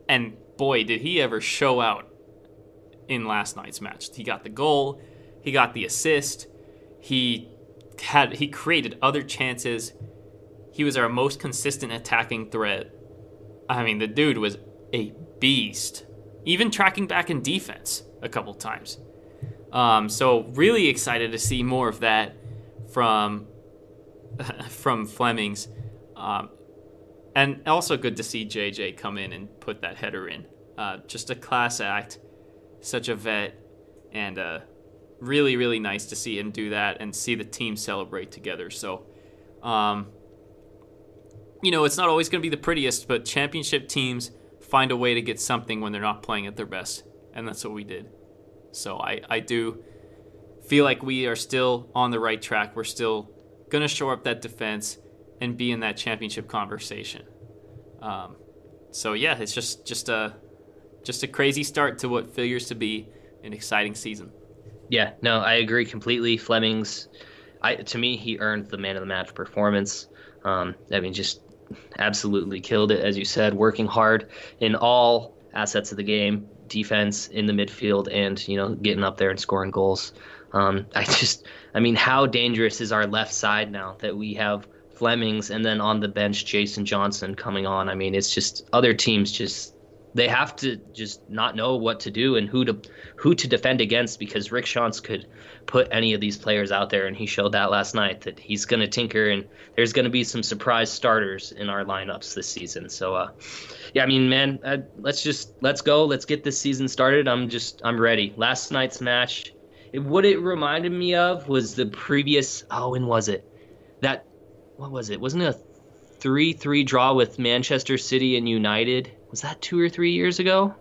and boy, did he ever show out in last night's match. He got the goal, he got the assist, he had he created other chances. He was our most consistent attacking threat. I mean, the dude was a beast, even tracking back in defense a couple times. Um, so really excited to see more of that from from Flemings, um, and also good to see JJ come in and put that header in. Uh, just a class act, such a vet, and uh, really really nice to see him do that and see the team celebrate together. So. Um, you know, it's not always going to be the prettiest, but championship teams find a way to get something when they're not playing at their best. And that's what we did. So I, I do feel like we are still on the right track. We're still going to shore up that defense and be in that championship conversation. Um, so yeah, it's just just a just a crazy start to what figures to be an exciting season. Yeah, no, I agree completely. Flemings, I to me, he earned the man of the match performance. Um, I mean, just absolutely killed it, as you said, working hard in all assets of the game, defense in the midfield, and you know getting up there and scoring goals. Um, I just, I mean, how dangerous is our left side now that we have Flemings and then on the bench Jason Johnson coming on? I mean, it's just other teams just they have to just not know what to do and who to who to defend against because Rick Schantz could put any of these players out there and he showed that last night that he's going to tinker and there's going to be some surprise starters in our lineups this season. So uh, yeah, I mean, man, uh, let's just let's go. Let's get this season started. I'm just I'm ready. Last night's match, it, what it reminded me of was the previous. Oh, when was it? That what was it? Wasn't it a three-three draw with Manchester City and United? Was that two or three years ago?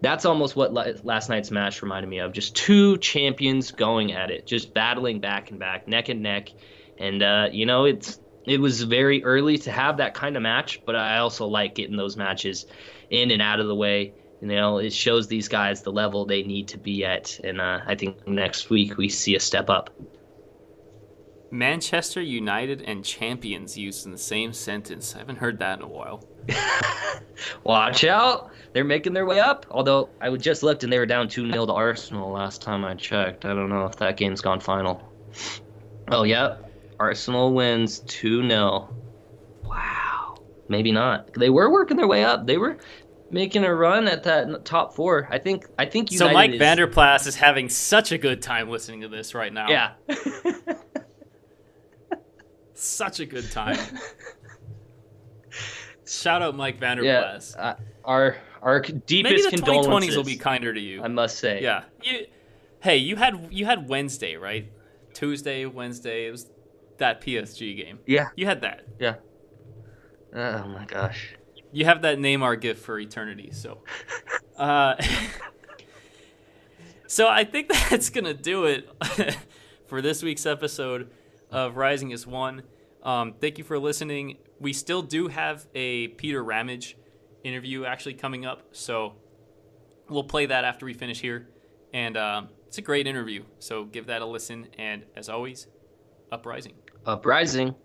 That's almost what last night's match reminded me of. Just two champions going at it, just battling back and back, neck and neck. And uh, you know, it's it was very early to have that kind of match, but I also like getting those matches in and out of the way You know, it shows these guys the level they need to be at, and uh, I think next week we see a step up. Manchester United and champions used in the same sentence. I haven't heard that in a while. Watch out! They're making their way up. Although I just looked and they were down 2 0 to Arsenal last time I checked. I don't know if that game's gone final. Oh, yeah. Arsenal wins 2 0. Wow. Maybe not. They were working their way up. They were making a run at that top four. I think. I think. United so Mike is... Vanderplas is having such a good time listening to this right now. Yeah. such a good time. Shout out Mike Vanderplas. Yeah, uh, our our deepest Maybe the condolences. 2020s will be kinder to you. I must say. Yeah. You, hey, you had you had Wednesday, right? Tuesday, Wednesday. It was that PSG game. Yeah. You had that. Yeah. Oh my gosh. You have that Neymar gift for eternity. So, uh, so I think that's gonna do it for this week's episode of Rising is One. Um, thank you for listening. We still do have a Peter Ramage interview actually coming up, so we'll play that after we finish here. And uh, it's a great interview, so give that a listen. And as always, uprising. Uprising.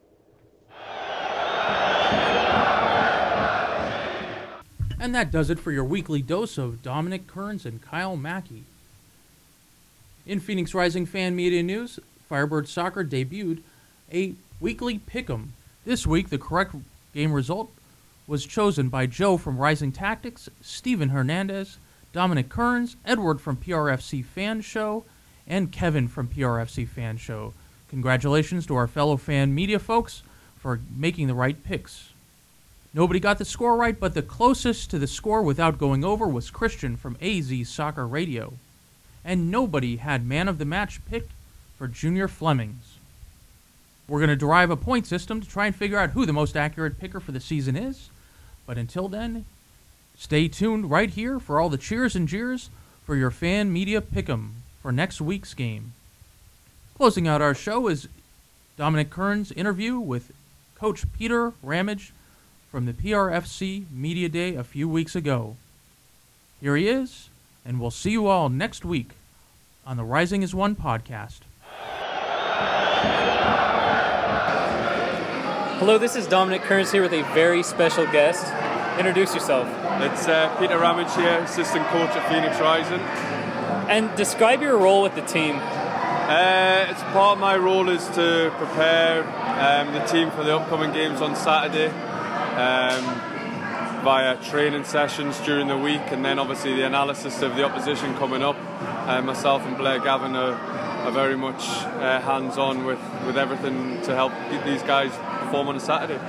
And that does it for your weekly dose of Dominic Kearns and Kyle Mackey. In Phoenix Rising fan media news, Firebird Soccer debuted a weekly pick'em. This week, the correct game result was chosen by Joe from Rising Tactics, Stephen Hernandez, Dominic Kearns, Edward from PRFC Fan Show, and Kevin from PRFC Fan Show. Congratulations to our fellow fan media folks for making the right picks. Nobody got the score right, but the closest to the score without going over was Christian from AZ Soccer Radio. And nobody had man of the match picked for Junior Flemings. We're going to derive a point system to try and figure out who the most accurate picker for the season is. But until then, stay tuned right here for all the cheers and jeers for your fan media pick'em for next week's game. Closing out our show is Dominic Kearns' interview with Coach Peter Ramage from the PRFC Media Day a few weeks ago. Here he is, and we'll see you all next week on the Rising is One podcast. Hello, this is Dominic Kearns here with a very special guest. Introduce yourself. It's uh, Peter Ramage here, assistant coach at Phoenix Rising. And describe your role with the team. Uh, it's part of my role is to prepare um, the team for the upcoming games on Saturday um, via training sessions during the week, and then obviously the analysis of the opposition coming up. Uh, myself and Blair Gavin are, are very much uh, hands on with, with everything to help these guys perform on a Saturday.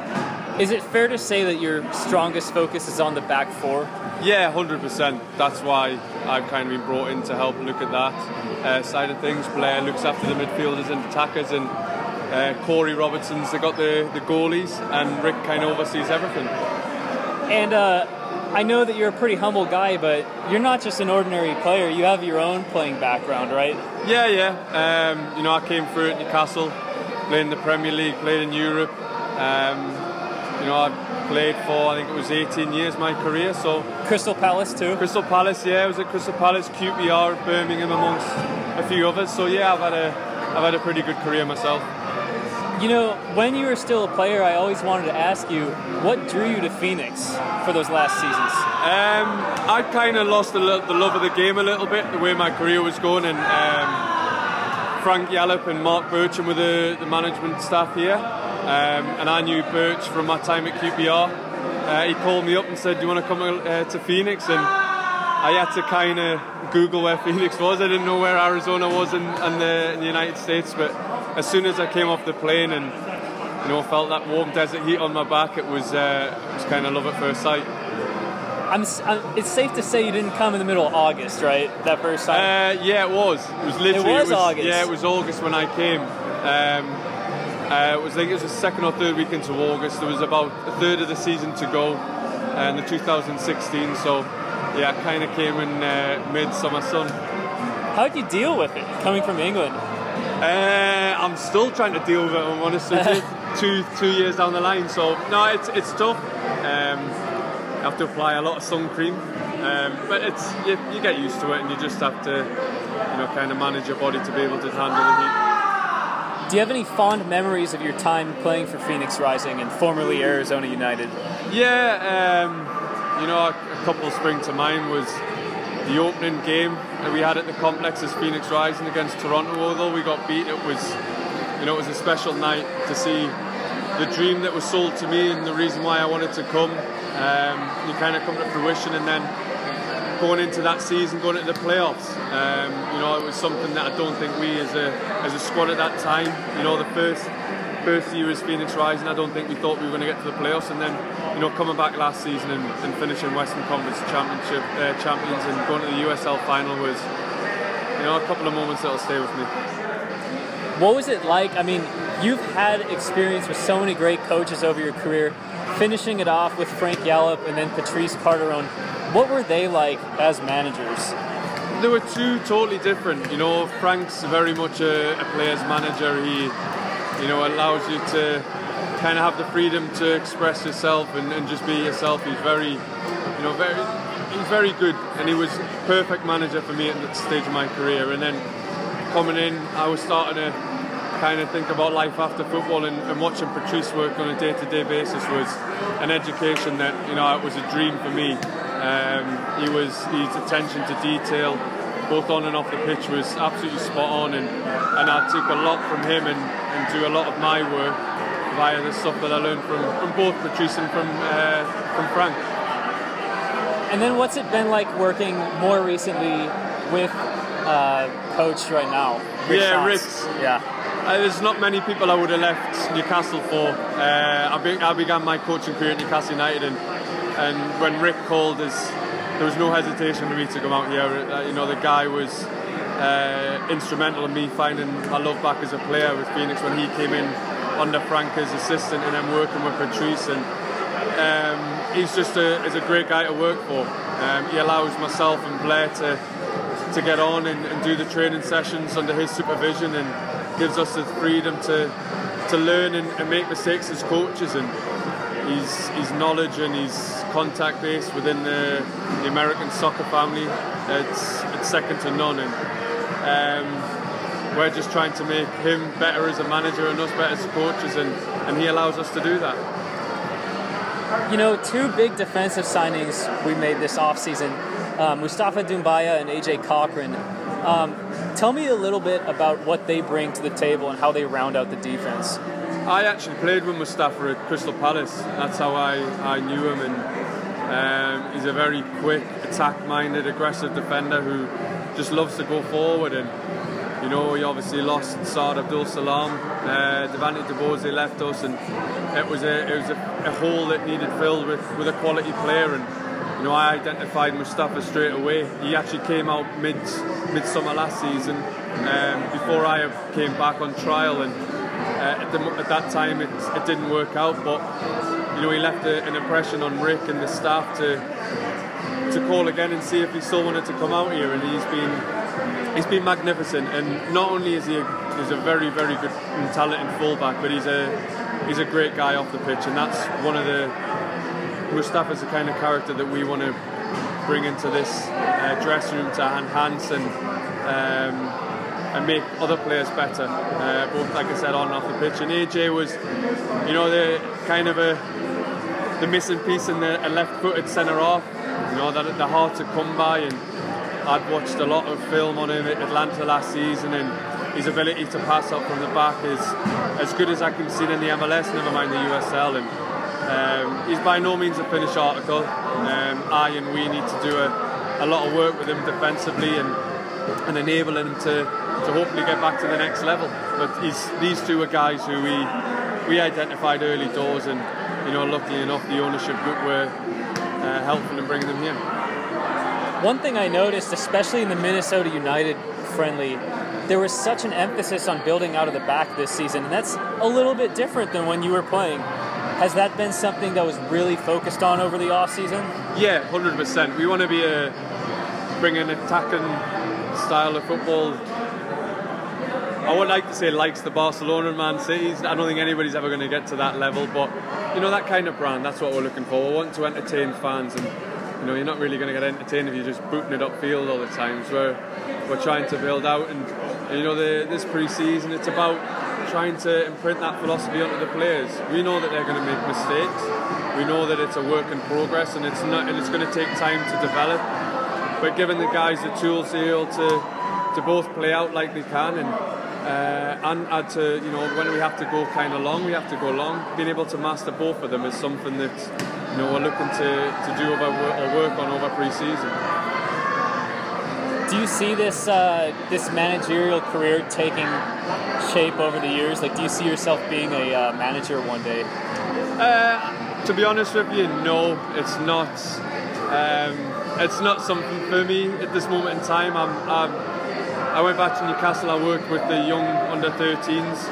Is it fair to say that your strongest focus is on the back four? Yeah, 100%. That's why I've kind of been brought in to help look at that uh, side of things. Blair looks after the midfielders and attackers, and uh, Corey Robertson's they got the, the goalies, and Rick kind of oversees everything. And uh, I know that you're a pretty humble guy, but you're not just an ordinary player. You have your own playing background, right? Yeah, yeah. Um, you know, I came through at Newcastle, played in the Premier League, played in Europe. Um, you know, I played for I think it was 18 years my career. So Crystal Palace too. Crystal Palace, yeah, I was at Crystal Palace, QPR, Birmingham, amongst a few others. So yeah, I've had a I've had a pretty good career myself. You know, when you were still a player, I always wanted to ask you what drew you to Phoenix for those last seasons. Um, I kind of lost the, the, love of the game a little bit, the way my career was going, and um, Frank Yallop and Mark Bircham were the, the management staff here, um, and I knew Birch from my time at QPR. Uh, he called me up and said, "Do you want to come uh, to Phoenix?" And I had to kind of Google where Phoenix was. I didn't know where Arizona was in, in, the, in the United States, but as soon as I came off the plane and you know felt that warm desert heat on my back, it was uh, it was kind of love at first sight. I'm, I'm, it's safe to say you didn't come in the middle of August, right? That first time. Uh, yeah, it was. It was literally. It was, it was, August. Yeah, it was August when I came. Um, uh, it was like it was the second or third week into August. There was about a third of the season to go, uh, in the 2016. So, yeah, I kind of came in uh, mid-summer sun. How did you deal with it coming from England? Uh, I'm still trying to deal with it. I'm honest with you. two two years down the line, so no, it's it's tough. Um, have to apply a lot of sun cream. Um, but it's you, you get used to it, and you just have to, you know, kind of manage your body to be able to handle the heat. Do you have any fond memories of your time playing for Phoenix Rising and formerly Arizona United? Yeah, um, you know, a, couple spring to mind was the opening game that we had at the complex as Phoenix Rising against Toronto. Although we got beat, it was, you know, it was a special night to see the dream that was sold to me and the reason why I wanted to come. Um, you kind of come to fruition, and then going into that season, going into the playoffs, um, you know, it was something that I don't think we as a as a squad at that time, you know, the first first year as Phoenix Rising, I don't think we thought we were going to get to the playoffs, and then you know coming back last season and, and finishing Western Conference Championship uh, champions and going to the USL final was, you know, a couple of moments that'll stay with me. What was it like? I mean, you've had experience with so many great coaches over your career, finishing it off with Frank Yallop and then Patrice Carteron. What were they like as managers? They were two totally different. You know, Frank's very much a, a player's manager. He, you know, allows you to kind of have the freedom to express yourself and, and just be yourself. He's very, you know, very, he's very good, and he was perfect manager for me at that stage of my career. And then coming in, I was starting to kind of think about life after football and, and watching Patrice work on a day-to-day basis was an education that you know it was a dream for me. Um, he was his attention to detail, both on and off the pitch, was absolutely spot on, and, and I took a lot from him and, and do a lot of my work via the stuff that I learned from, from both Patrice and from uh, from Frank. And then what's it been like working more recently with uh, coach right now? Yeah? Rick. Yeah. Uh, there's not many people I would have left Newcastle for. Uh, I, be, I began my coaching career at Newcastle United, and, and when Rick called us, there was no hesitation for me to come out here. Uh, you know, the guy was uh, instrumental in me finding my love back as a player with Phoenix when he came in under Frank as assistant, and then working with Patrice. And um, he's just a, he's a great guy to work for. Um, he allows myself and Blair to to get on and, and do the training sessions under his supervision and gives us the freedom to to learn and, and make mistakes as coaches and his his knowledge and his contact base within the, the American soccer family it's it's second to none and um, we're just trying to make him better as a manager and us better as coaches and, and he allows us to do that. You know, two big defensive signings we made this offseason um, Mustafa Dumbuya and AJ Cochran. Um, tell me a little bit about what they bring to the table and how they round out the defense. I actually played with Mustafa at Crystal Palace. That's how I, I knew him, and um, he's a very quick, attack-minded, aggressive defender who just loves to go forward. And you know, he obviously lost Saad Abdul Salam, uh, Devante Deboze left us, and it was a it was a, a hole that needed filled with, with a quality player. And you know, I identified Mustafa straight away. He actually came out mid midsummer last season, um, before I came back on trial, and uh, at, the, at that time it, it didn't work out. But you know, he left a, an impression on Rick and the staff to to call again and see if he still wanted to come out here, and he's been he's been magnificent. And not only is he a, he's a very very good and talented fullback, but he's a he's a great guy off the pitch, and that's one of the Mustafa's the kind of character that we want to bring into this uh, dressing room to enhance and um, and make other players better, uh, both like I said on and off the pitch. And AJ was, you know, the kind of a the missing piece in the left-footed centre half. You know, that they're hard to come by, and I'd watched a lot of film on him at Atlanta last season, and his ability to pass up from the back is as good as I can see in the MLS. Never mind the USL, and um, he's by no means a finished article. Um, I and we need to do a, a lot of work with him defensively and and enabling him to, to hopefully get back to the next level. But he's, these two are guys who we we identified early doors, and you know, luckily enough, the ownership group were uh, helpful in bringing them here. One thing I noticed, especially in the Minnesota United friendly, there was such an emphasis on building out of the back this season, and that's a little bit different than when you were playing. Has that been something that was really focused on over the off season? Yeah, hundred percent. We want to be a bring an attacking style of football I would like to say likes the Barcelona and Man Cities. I don't think anybody's ever going to get to that level, but you know that kind of brand. That's what we're looking for. We want to entertain fans, and you know you're not really going to get entertained if you're just booting it upfield all the time. So we're, we're trying to build out, and, you know the, this pre-season it's about trying to imprint that philosophy onto the players. We know that they're going to make mistakes. We know that it's a work in progress, and it's not, and it's going to take time to develop. But giving the guys the tools to to to both play out like they can and uh, and add to you know when we have to go kind of long, we have to go long. Being able to master both of them is something that you know we're looking to, to do over or work on over pre-season. Do you see this uh, this managerial career taking shape over the years? Like, do you see yourself being a uh, manager one day? Uh, to be honest with you, no, it's not. Um, it's not something for me at this moment in time. I'm, I'm I went back to Newcastle. I worked with the young under 13s,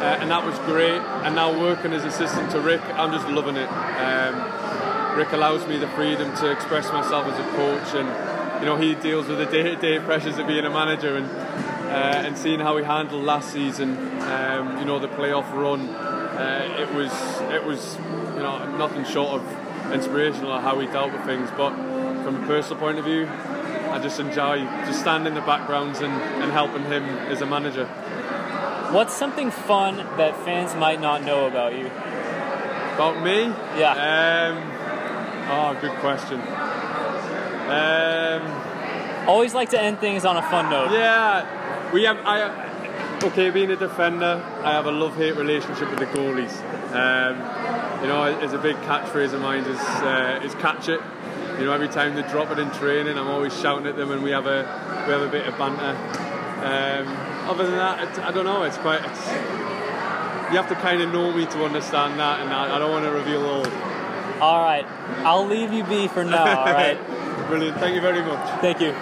uh, and that was great. And now working as assistant to Rick, I'm just loving it. Um, Rick allows me the freedom to express myself as a coach, and you know he deals with the day-to-day pressures of being a manager, and uh, and seeing how he handled last season. Um, you know the playoff run. Uh, it was it was you know nothing short of inspirational how he dealt with things, but from a personal point of view, I just enjoy just standing in the backgrounds and, and helping him as a manager. What's something fun that fans might not know about you? About me? Yeah. Um, oh, good question. Um, Always like to end things on a fun note. yeah, we have. I okay, being a defender, I have a love-hate relationship with the goalies. Um, you know, it's a big catchphrase of mine is uh, is catch it. You know, every time they drop it in training, I'm always shouting at them, and we have a we have a bit of banter. Um, other than that, I don't know. It's quite. It's, you have to kind of know me to understand that, and I, I don't want to reveal all. All right, I'll leave you be for now. All right. Brilliant. Thank you very much. Thank you.